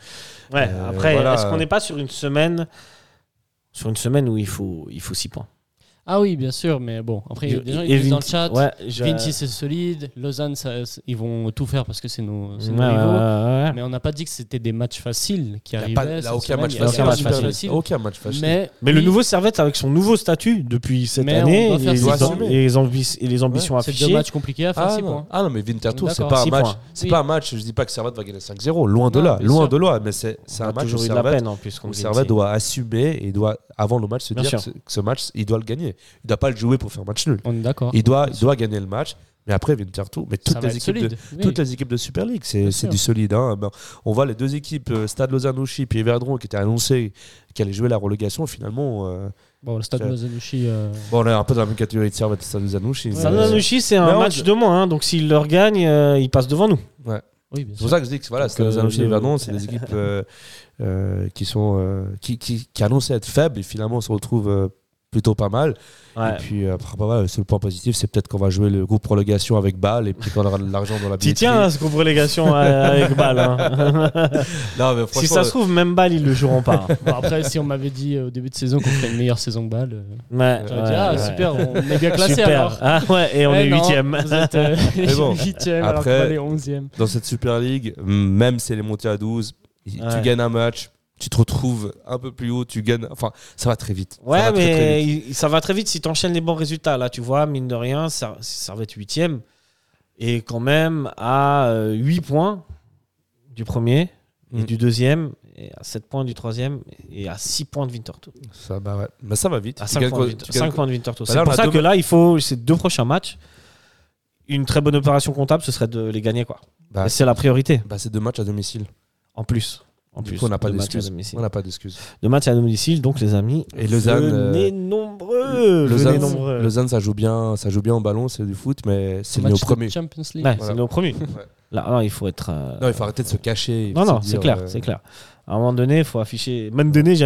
Ouais, Euh, après, voilà. est-ce qu'on n'est pas sur une semaine sur une semaine où il faut, il faut 6 points? Ah oui, bien sûr, mais bon, après, Je- des gens ils disent dans le chat. ouais, je- Vinci c'est solide, Lausanne ça- c'est- ils vont tout faire parce que c'est nos, c'est Ouais, nos ouais, rivaux. ouais, ouais. Mais on n'a pas dit que c'était des matchs faciles qui Il n'y a, arrivaient. pas- il y a aucun match Il y a facile. match aucun match facile. Mais, Mais le nouveau Servette avec son nouveau statut depuis cette année et les, et les ambi- et les ambitions c'est affichées. deux matchs compliqués à faire Ah 6 non. points. ah non, mais Winter Tour, c'est pas un match. C'est pas un match. Je dis pas que Servette va gagner 5-0. Loin de là, loin de là. Mais c'est c'est un a match où toujours eu de la Servette, doit assumer et doit avant le match se dire sûr. que ce- que ce match, il doit le gagner. Il doit pas le jouer pour faire match nul. On est d'accord. Il doit, il doit gagner le match. Mais après Winter Tour, mais toutes va les équipes de, oui. toutes les équipes de Super League, c'est du solide. hein. Ben, on voit les deux équipes, euh, Stade Lausanne-Ouchy puis Everdron, qui étaient annoncées qui allaient jouer la relégation. Finalement, euh, Bon, le stade Lausanne-Ouchy, euh, bon, on est un peu dans la même catégorie de Servette Stade Lausanne-Ouchy. Ouais. mais- Sananouchi, c'est un on- match de moins, hein, donc s'il leur gagne, euh, il passe devant nous. oui, bien C'est pour ça que je dis que voilà, Stade Lausanne-Ouchy et Everdron, c'est des équipes euh, euh, qui sont euh, qui, qui, qui annoncent être faibles et finalement se retrouvent euh, plutôt pas mal. Ouais. Et puis euh, après, bah, voilà, le seul point positif, c'est peut-être qu'on va jouer le groupe relégation avec Bâle et puis qu'on aura de l'argent dans la billetterie. tiens à ce groupe relégation euh, avec Bâle. hein. Non, mais si ça se trouve, même Bâle, ils le joueront pas. Bon, après, si on m'avait dit euh, au début de saison qu'on ferait une meilleure saison que balle, euh, Ouais, j'aurais ouais, dit Ah, ouais. super, on est bien classé Super. alors. Ah ouais, et on Eh est huitième. Vous êtes euh, bon, huitième alors après- qu'on est onzième. dans cette Super League, même si elle est montée à 12, y- Ouais. tu gagnes un match, tu te retrouves un peu plus haut, tu gagnes. Enfin, ça va très vite. Ça Ouais, va très, très mais vite. ça va très vite si tu enchaînes les bons résultats. Là, tu vois, mine de rien, ça, ça va être huitième. Et quand même à 8 points du premier et Mm. du deuxième, et à 7 points du troisième, et à 6 points de Winter Tour. Ça, bah ouais. Mais ça va vite. À Tu 5 gagnes points, de Winter- tu gagnes cinq quoi- points de Winter Tour. Bah C'est pour ça deux que là, il faut ces deux prochains matchs. une très bonne opération comptable, ce serait de les gagner, quoi. Bah, c'est la priorité, bah, c'est deux matchs à domicile. en plus. En Du plus, coup, on n'a pas d'excuses. On n'a pas d'excuses. Deux matchs à domicile, donc les amis. Et Lausanne, Venez euh, nombreux. venez Lausanne, nombreux. Lausanne, ça joue bien, ça joue bien au ballon, c'est du foot, mais c'est Match mieux au de premier. Champions League. Ouais, Voilà. c'est nos premiers. Là, là, il faut être. euh, Non, il faut arrêter de se cacher. Non, non, c'est clair, euh, c'est clair. À un moment donné, il faut afficher. Même donné. Faut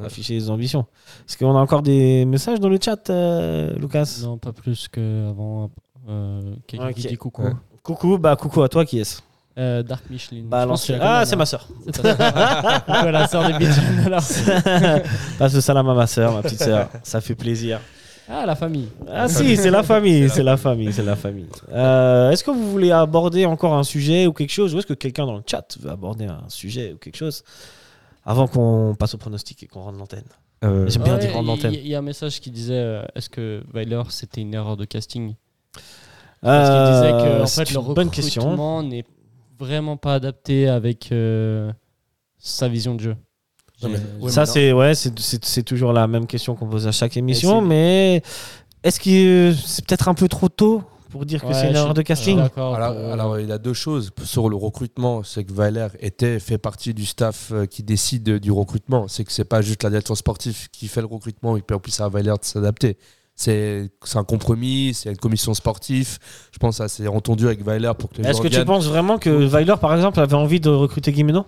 Ouais. afficher les ambitions. Est-ce qu'on a encore des messages dans le chat, euh, Lucas? Non, pas plus qu'avant. Euh, qui dit coucou. Ouais. Coucou, bah coucou à toi, qui est-ce? Euh, Dark Michelin. Bah, Je Ah, c'est non ma soeur. C'est la sœur des Bitches. alors. Passe le salam à ma soeur, ma petite soeur. Ça fait plaisir. Ah, la famille. Ah si, c'est la famille, c'est la famille, c'est la famille. Euh, est-ce que vous voulez aborder encore un sujet ou quelque chose Ou est-ce que quelqu'un dans le chat veut aborder un sujet ou quelque chose avant qu'on passe au pronostic et qu'on rende l'antenne? Euh, J'aime bien Ouais, dire en il- antenne. Il y, a un message qui disait euh, est-ce que Weiler c'était une erreur de casting? Parce qu'il disait que Euh, en c'est fait, le une bonne question. recrutement n'est vraiment pas adapté avec euh, sa vision de jeu. Non, mais- J'ai- ouais, Ça, c'est ouais, c'est- c'est c'est toujours la même question qu'on pose à chaque émission, mais est-ce que c'est peut-être un peu trop tôt pour dire que c'est une erreur suis- de casting? Alors, euh, alors, il y a deux choses sur le recrutement. C'est que Valère était fait partie du staff euh, qui décide euh, du recrutement. C'est que c'est pas juste la direction sportive qui fait le recrutement et puis en plus à Valère de s'adapter. C'est c'est un compromis, c'est une commission sportive. Je pense que ça s'est entendu avec Valère pour que les Est-ce que tu penses vraiment que Weiler, par exemple, avait envie de recruter Guimeno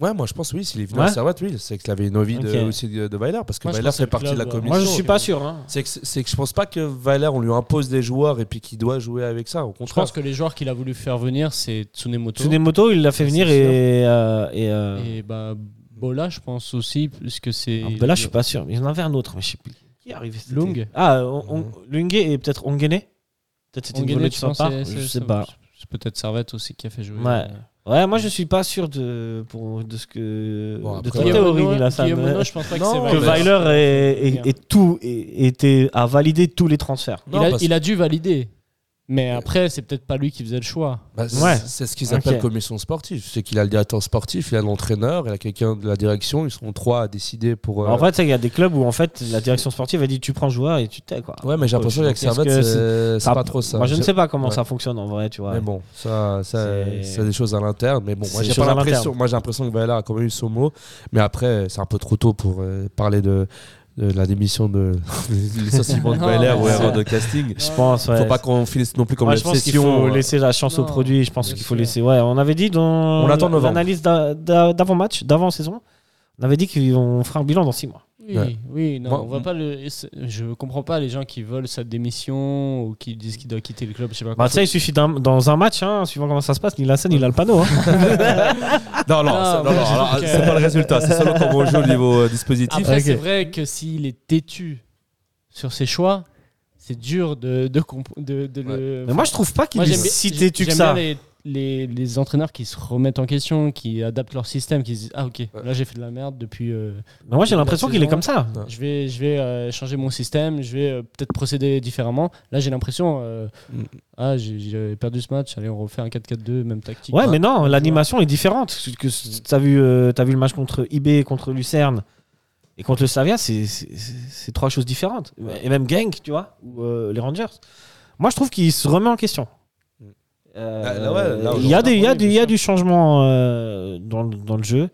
Ouais, moi je pense oui, s'il est venu Ouais. à Servette, oui, c'est qu'il avait une envie de- aussi de, de Weiler parce que Moi, je Weiler fait partie de la euh, commission. Moi, je suis pas sûr. hein. C'est que, c'est que je pense pas que Valère, on lui impose des joueurs et puis qu'il doit jouer avec ça. Au Je contraire. pense que les joueurs qu'il a voulu faire venir, c'est Tsunemoto. Tsunemoto, il l'a fait venir et. euh, et, euh, Et bah, Bola, je pense aussi, puisque c'est. ah, là, je suis pas sûr. Il y en avait un autre, mais je sais plus. Qui est arrivé cet été Lung. Ah, on- on- Lungue et peut-être Ongene Peut-être c'était une Onguené, volée de tu sa penses, part. c'est- Je c'est- sais pas. C'est peut-être Servette aussi qui a fait jouer. Ouais. euh, Ouais, moi je suis pas sûr de, pour, de ce que. Bon, de après, ta ouais. théorie, Euh, Monod, je pense pas que Non, c'est Que mais- Weiler. Weiler est, est- est tout, est- était, a validé tous les transferts. Il, Non, a, parce- il a dû valider. Mais après, c'est peut-être pas lui qui faisait le choix. Bah, c'est- Ouais. C'est ce qu'ils appellent commission sportive. C'est qu'il a le directeur sportif, il a l'entraîneur, il a quelqu'un de la direction. Ils sont trois à décider pour. euh, En fait, il y a des clubs où en fait la direction sportive a dit tu prends le joueur et tu t'es quoi. ouais, mais j'ai l'impression qu'avec Servette, que c'est pas trop ça. Moi je ne sais pas comment Ouais. ça fonctionne en vrai, tu vois. Mais bon, ça, ça C'est- c'est des choses à l'interne. Mais bon, moi j'ai l'impression. Moi j'ai l'impression que Valère a quand même eu son mot. Mais après, c'est un peu trop tôt pour euh, parler de, de la démission de licenciement de Valère ou erreur de casting. Je pense, ouais. Faut pas qu'on finisse non plus comme Moi, je pense qu'il faut euh, laisser la chance au produit. Je pense qu'il faut sûr. laisser. Ouais, on avait dit dans l'analyse d'a- d'a- d'avant-match, d'avant-saison, on avait dit qu'on fera un bilan dans 6 mois. Oui, Ouais. oui, non, Moi- on voit pas le. Je comprends pas les gens qui veulent sa démission ou qui disent qu'il doit quitter le club, je sais pas Bah, quoi. ça, il suffit d'un- dans un match, hein, suivant comment ça se passe, Nilassan, il a le panneau. hein. Non, non, Ah, c'est- non, non, alors, que- c'est pas le résultat. C'est seulement comment on joue au niveau euh, dispositif. Après, c'est vrai que s'il est têtu sur ses choix, c'est dur de, de, comp- de, de le. Mais moi, je trouve pas qu'il Moi, est si têtu que j'aime ça. bien les, les, les entraîneurs qui se remettent en question, qui adaptent leur système, qui se disent Ah, ok, là j'ai fait de la merde depuis. euh, Mais moi, j'ai l'impression qu'il est comme ça. je vais, je vais euh, changer mon système, je vais euh, peut-être procéder différemment. Là, j'ai l'impression euh, Mm. Ah, j'ai- perdu ce match, allez, on refait un 4-4-2, même tactique. Ouais, mais non, l'animation est différente. Que t'as vu, euh, t'as vu le match contre IB, contre Lucerne et contre le Slavia, c'est trois choses différentes. Et même Genk, tu vois, ou euh, les Rangers. Moi, je trouve qu'il se remet en question. Mm. Euh, Là- là, ouais, là, il y a, des, il y a, du- changement euh, dans, le- dans le jeu.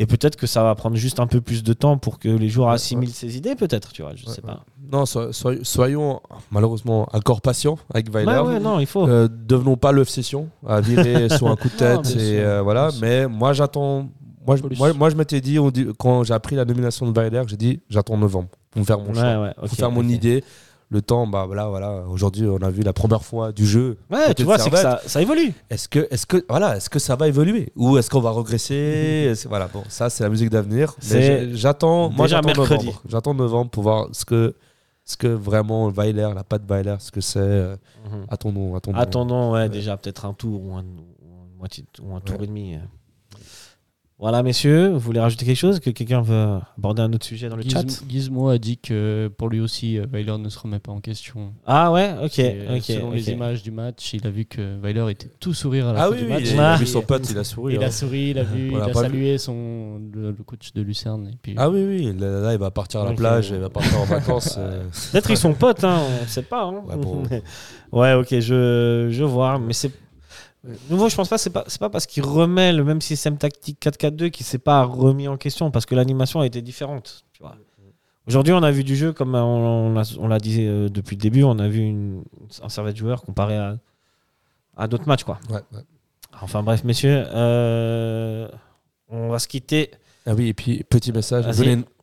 Et peut-être que ça va prendre juste un peu plus de temps pour que les joueurs Ouais, assimilent ces idées, peut-être, tu vois, je Ouais, sais ouais. pas. Non, so- soy- soyons malheureusement encore patients avec Weiler. Ouais, ouais, non, il faut. Euh, devenons pas l'obsession à virer sur un coup de tête et sûr, euh, voilà. Mais moi j'attends. Moi, moi, moi, je m'étais dit, on dit- quand j'ai appris la nomination de Weiler, j'ai dit j'attends novembre pour me faire mon ouais, choix, ouais, pour faire mon idée. Le temps, bah voilà, voilà. Aujourd'hui, on a vu la première fois du jeu. Ouais, tu vois, c'est que ça, ça évolue. Est-ce que, est-ce que, voilà, est-ce que ça va évoluer? Ou est-ce qu'on va regresser Est-ce- Voilà, bon, ça c'est la musique d'avenir. J'attends, moi j'attends novembre. J'attends novembre pour voir ce que, ce que vraiment Weiler, la patte Weiler, ce que c'est. euh, Mhm. attendons, attendons. Attendons, ouais, déjà peut-être un tour ou un, ou ou un tour Ouais. et demi. Euh. Voilà, messieurs, vous voulez rajouter quelque chose Que quelqu'un veut aborder un autre sujet dans le chat Giz- Gizmo a dit que pour lui aussi, euh, Weiler ne se remet pas en question. Ah ouais, ok, Et, euh, ok. selon les images du match, il a vu que Weiler était tout sourire à la Ah fin oui, du oui, match. il a Ah. vu son pote, il a souri. Il hein. a souri, il a vu, il a salué son, le, le coach de Lucerne. Et puis, Ah oui, oui, là, là, il va partir à la plage, il va partir en vacances. euh. Peut-être ils sont potes, hein, on ne sait pas. hein. Ouais, bon. ouais, ok, je, je vois, mais c'est. Nouveau, je pense pas, c'est pas, c'est pas parce qu'il remet le même système tactique 4-4-2 qu'il s'est pas remis en question, parce que l'animation a été différente. tu vois. Aujourd'hui, on a vu du jeu, comme on, on l'a- on l'a dit euh, depuis le début, on a vu une, un servette joueur comparé à, à d'autres matchs. Quoi. Ouais, ouais. Enfin bref, messieurs, euh, on va se quitter. Ah oui, et puis petit message.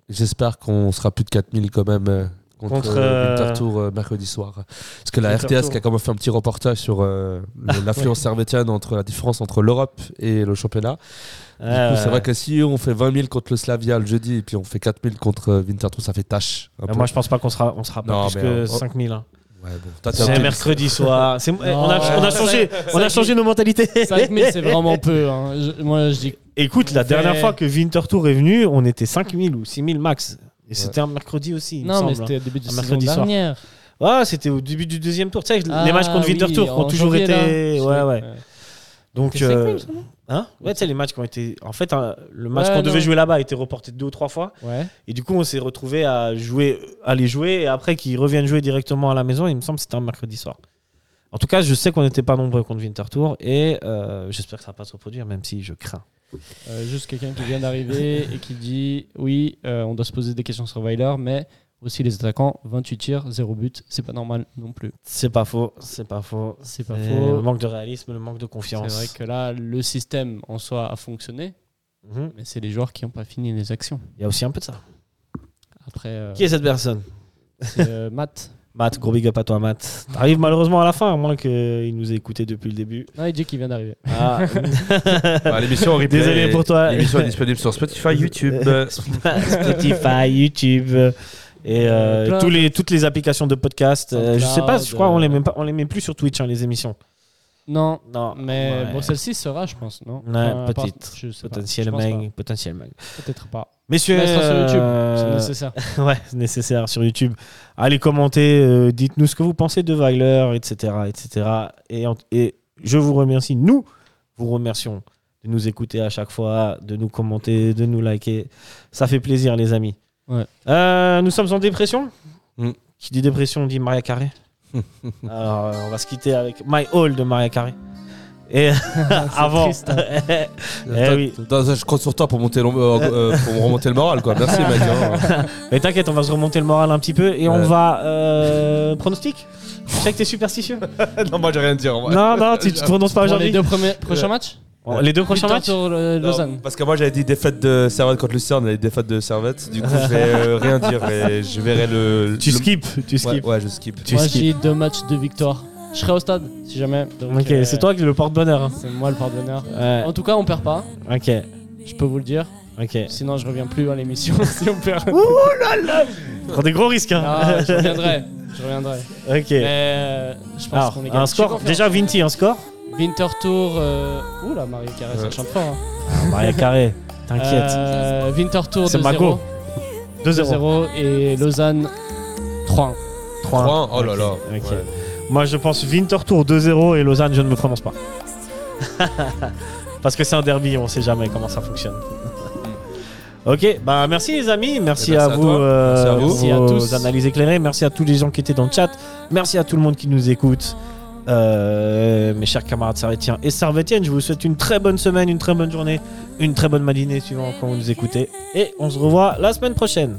J'espère qu'on sera plus de 4000 quand même euh, contre, Contre, euh, euh, Winterthur euh, mercredi soir. Parce que la. RTS qui a quand même fait un petit reportage sur euh, l'influence servétienne entre la différence entre l'Europe et le championnat. Du coup, c'est vrai que si on fait 20 000 contre le Slavia le jeudi et puis on fait 4000 contre euh, Winterthur, ça fait tâche. moi, je pense pas qu'on sera, on sera pas Non, plus mais, que euh, 5000. hein. Ouais, bon. C'est mercredi soir. On, a, on a ouais, changé, on a changé nos mentalités. 5000, c'est vraiment peu. hein. Je- moi, je dis Écoute, la dernière fois que Winterthur est venu, on était 5000 ou 6000 max. Et c'était un mercredi aussi. il me Non, mais semble. c'était au début de Un saison mercredi soir. dernière. Ouais, c'était au début du deuxième tour. Tu sais, les Ah, matchs contre oui, Winterthur ont toujours janvier, été. là. Ouais, ouais. Donc. C'était euh, 5000, ça, non Hein? Ouais, tu sais, les matchs qui ont été. En fait, hein, le match Ouais, qu'on non. devait jouer là-bas a été reporté deux ou trois fois. Ouais. Et du coup, on s'est retrouvé à jouer, à les jouer. Et après, qu'ils reviennent jouer directement à la maison, il me semble que c'était un mercredi soir. En tout cas, je sais qu'on n'était pas nombreux contre Winterthur. Et euh, j'espère que ça va pas se reproduire, même si je crains. Euh, juste quelqu'un qui vient d'arriver et qui dit oui, euh, on doit se poser des questions sur Weiler, mais aussi les attaquants, 28 tirs, 0 but, c'est pas normal non plus. C'est pas faux. C'est pas faux. C'est pas faux. Le manque de réalisme, le manque de confiance. C'est vrai que là, le système en soi a fonctionné, Mhm. mais c'est les joueurs qui n'ont pas fini les actions. Il y a aussi un peu de ça. Après, euh, Qui est cette personne? c'est Matt. Matt, gros big up à toi, Matt. T'arrives malheureusement à la fin, à moins qu'il nous ait écouté depuis le début. Non, il dit qu'il vient d'arriver. Ah. Bah, L'émission en replay Désolé est- pour toi. L'émission est disponible sur Spotify, YouTube. Spotify, YouTube et euh, tous les, toutes les applications de podcast. Euh, je sais pas, je crois SoundCloud, on les euh, met pas, on les met plus sur Twitch hein, les émissions. Non, Non, mais ouais. bon, celle-ci sera, je pense, non? Ouais, Enfin, à part- peut-être. je sais pas, potentiellement, potentiellement. Peut-être pas. Messieurs, sur YouTube, euh, c'est nécessaire. ouais, c'est nécessaire sur YouTube. Allez commenter, euh, dites-nous ce que vous pensez de Weiler, etc., etc. Et, en- et je vous remercie, nous vous remercions de nous écouter à chaque fois, de nous commenter, de nous liker. Ça fait plaisir, les amis. Ouais. Euh, nous sommes en dépression. Mm. Qui dit dépression dit Maria Carré. Alors, on va se quitter avec My All de Maria Carré. Et avant. triste, hein. Eh oui. Je compte sur toi pour, monter le- euh, euh, pour remonter le moral. Quoi. Merci, mec. hein. Mais t'inquiète, on va se remonter le moral un petit peu et on Ouais. va. Euh, pronostic Je sais que t'es superstitieux. non, moi, j'ai rien à dire. moi. Non, non, tu tu te prononces pas Pour les aujourd'hui. deux premiers, prochains matchs Bon, Les deux prochains matchs Sur euh, Non, Lausanne. Parce que moi j'avais dit défaite de Servette contre Lucerne et défaite de Servette. Du coup, je vais euh, rien dire et je verrai le. Tu le- skips, tu Ouais, skips. ouais, je skip. Tu Moi, j'ai deux matchs de victoire. Je serai au stade, si jamais. Donc, Ok, euh, c'est toi qui es le porte-bonheur. hein. C'est moi le. Ouais. En tout cas, on perd pas. Ok, Je peux vous le dire. ok. Sinon, je reviens plus à l'émission si on perd. Prends des gros risques. Hein. Ah, je reviendrai. Je reviendrai. ok. Mais euh, je pense Alors, qu'on est un score. Déjà, Vinti, un score Winter Tour. Euh... Ouh là, Marie Carré, ça Ouais. chante fort. hein. Maria Carré, t'inquiète. Euh, Winter Tour C'est 2-0. Margot. 2-0. 2-0 et Lausanne 3-1. 3 3 Oh là là. Ok. Ouais. Moi, je pense Winterthur 2-0 et Lausanne, je ne me prononce pas. Parce que c'est un derby, on sait jamais comment ça fonctionne. ok, bah merci les amis, merci, Et merci à, à vous, euh, Merci à vous. pour Merci à vos tous. analyses éclairées, merci à tous les gens qui étaient dans le chat, merci à tout le monde qui nous écoute. Euh, mes chers camarades sarvétiens et sarvétiennes, je vous souhaite une très bonne semaine, une très bonne journée, une très bonne matinée suivant quand vous nous écoutez. Et on se revoit la semaine prochaine.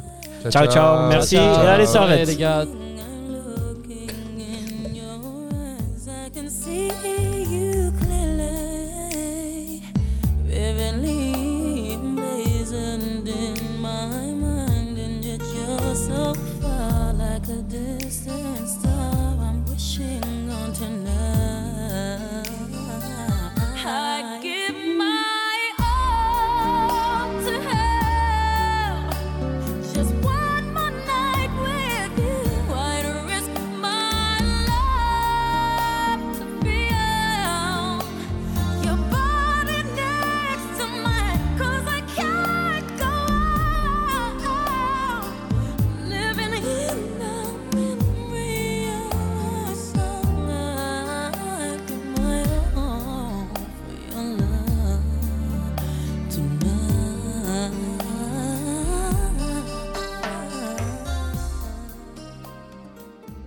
Ciao, ciao, merci, Ciao, ciao. et allez, Ouais, Servette. les gars.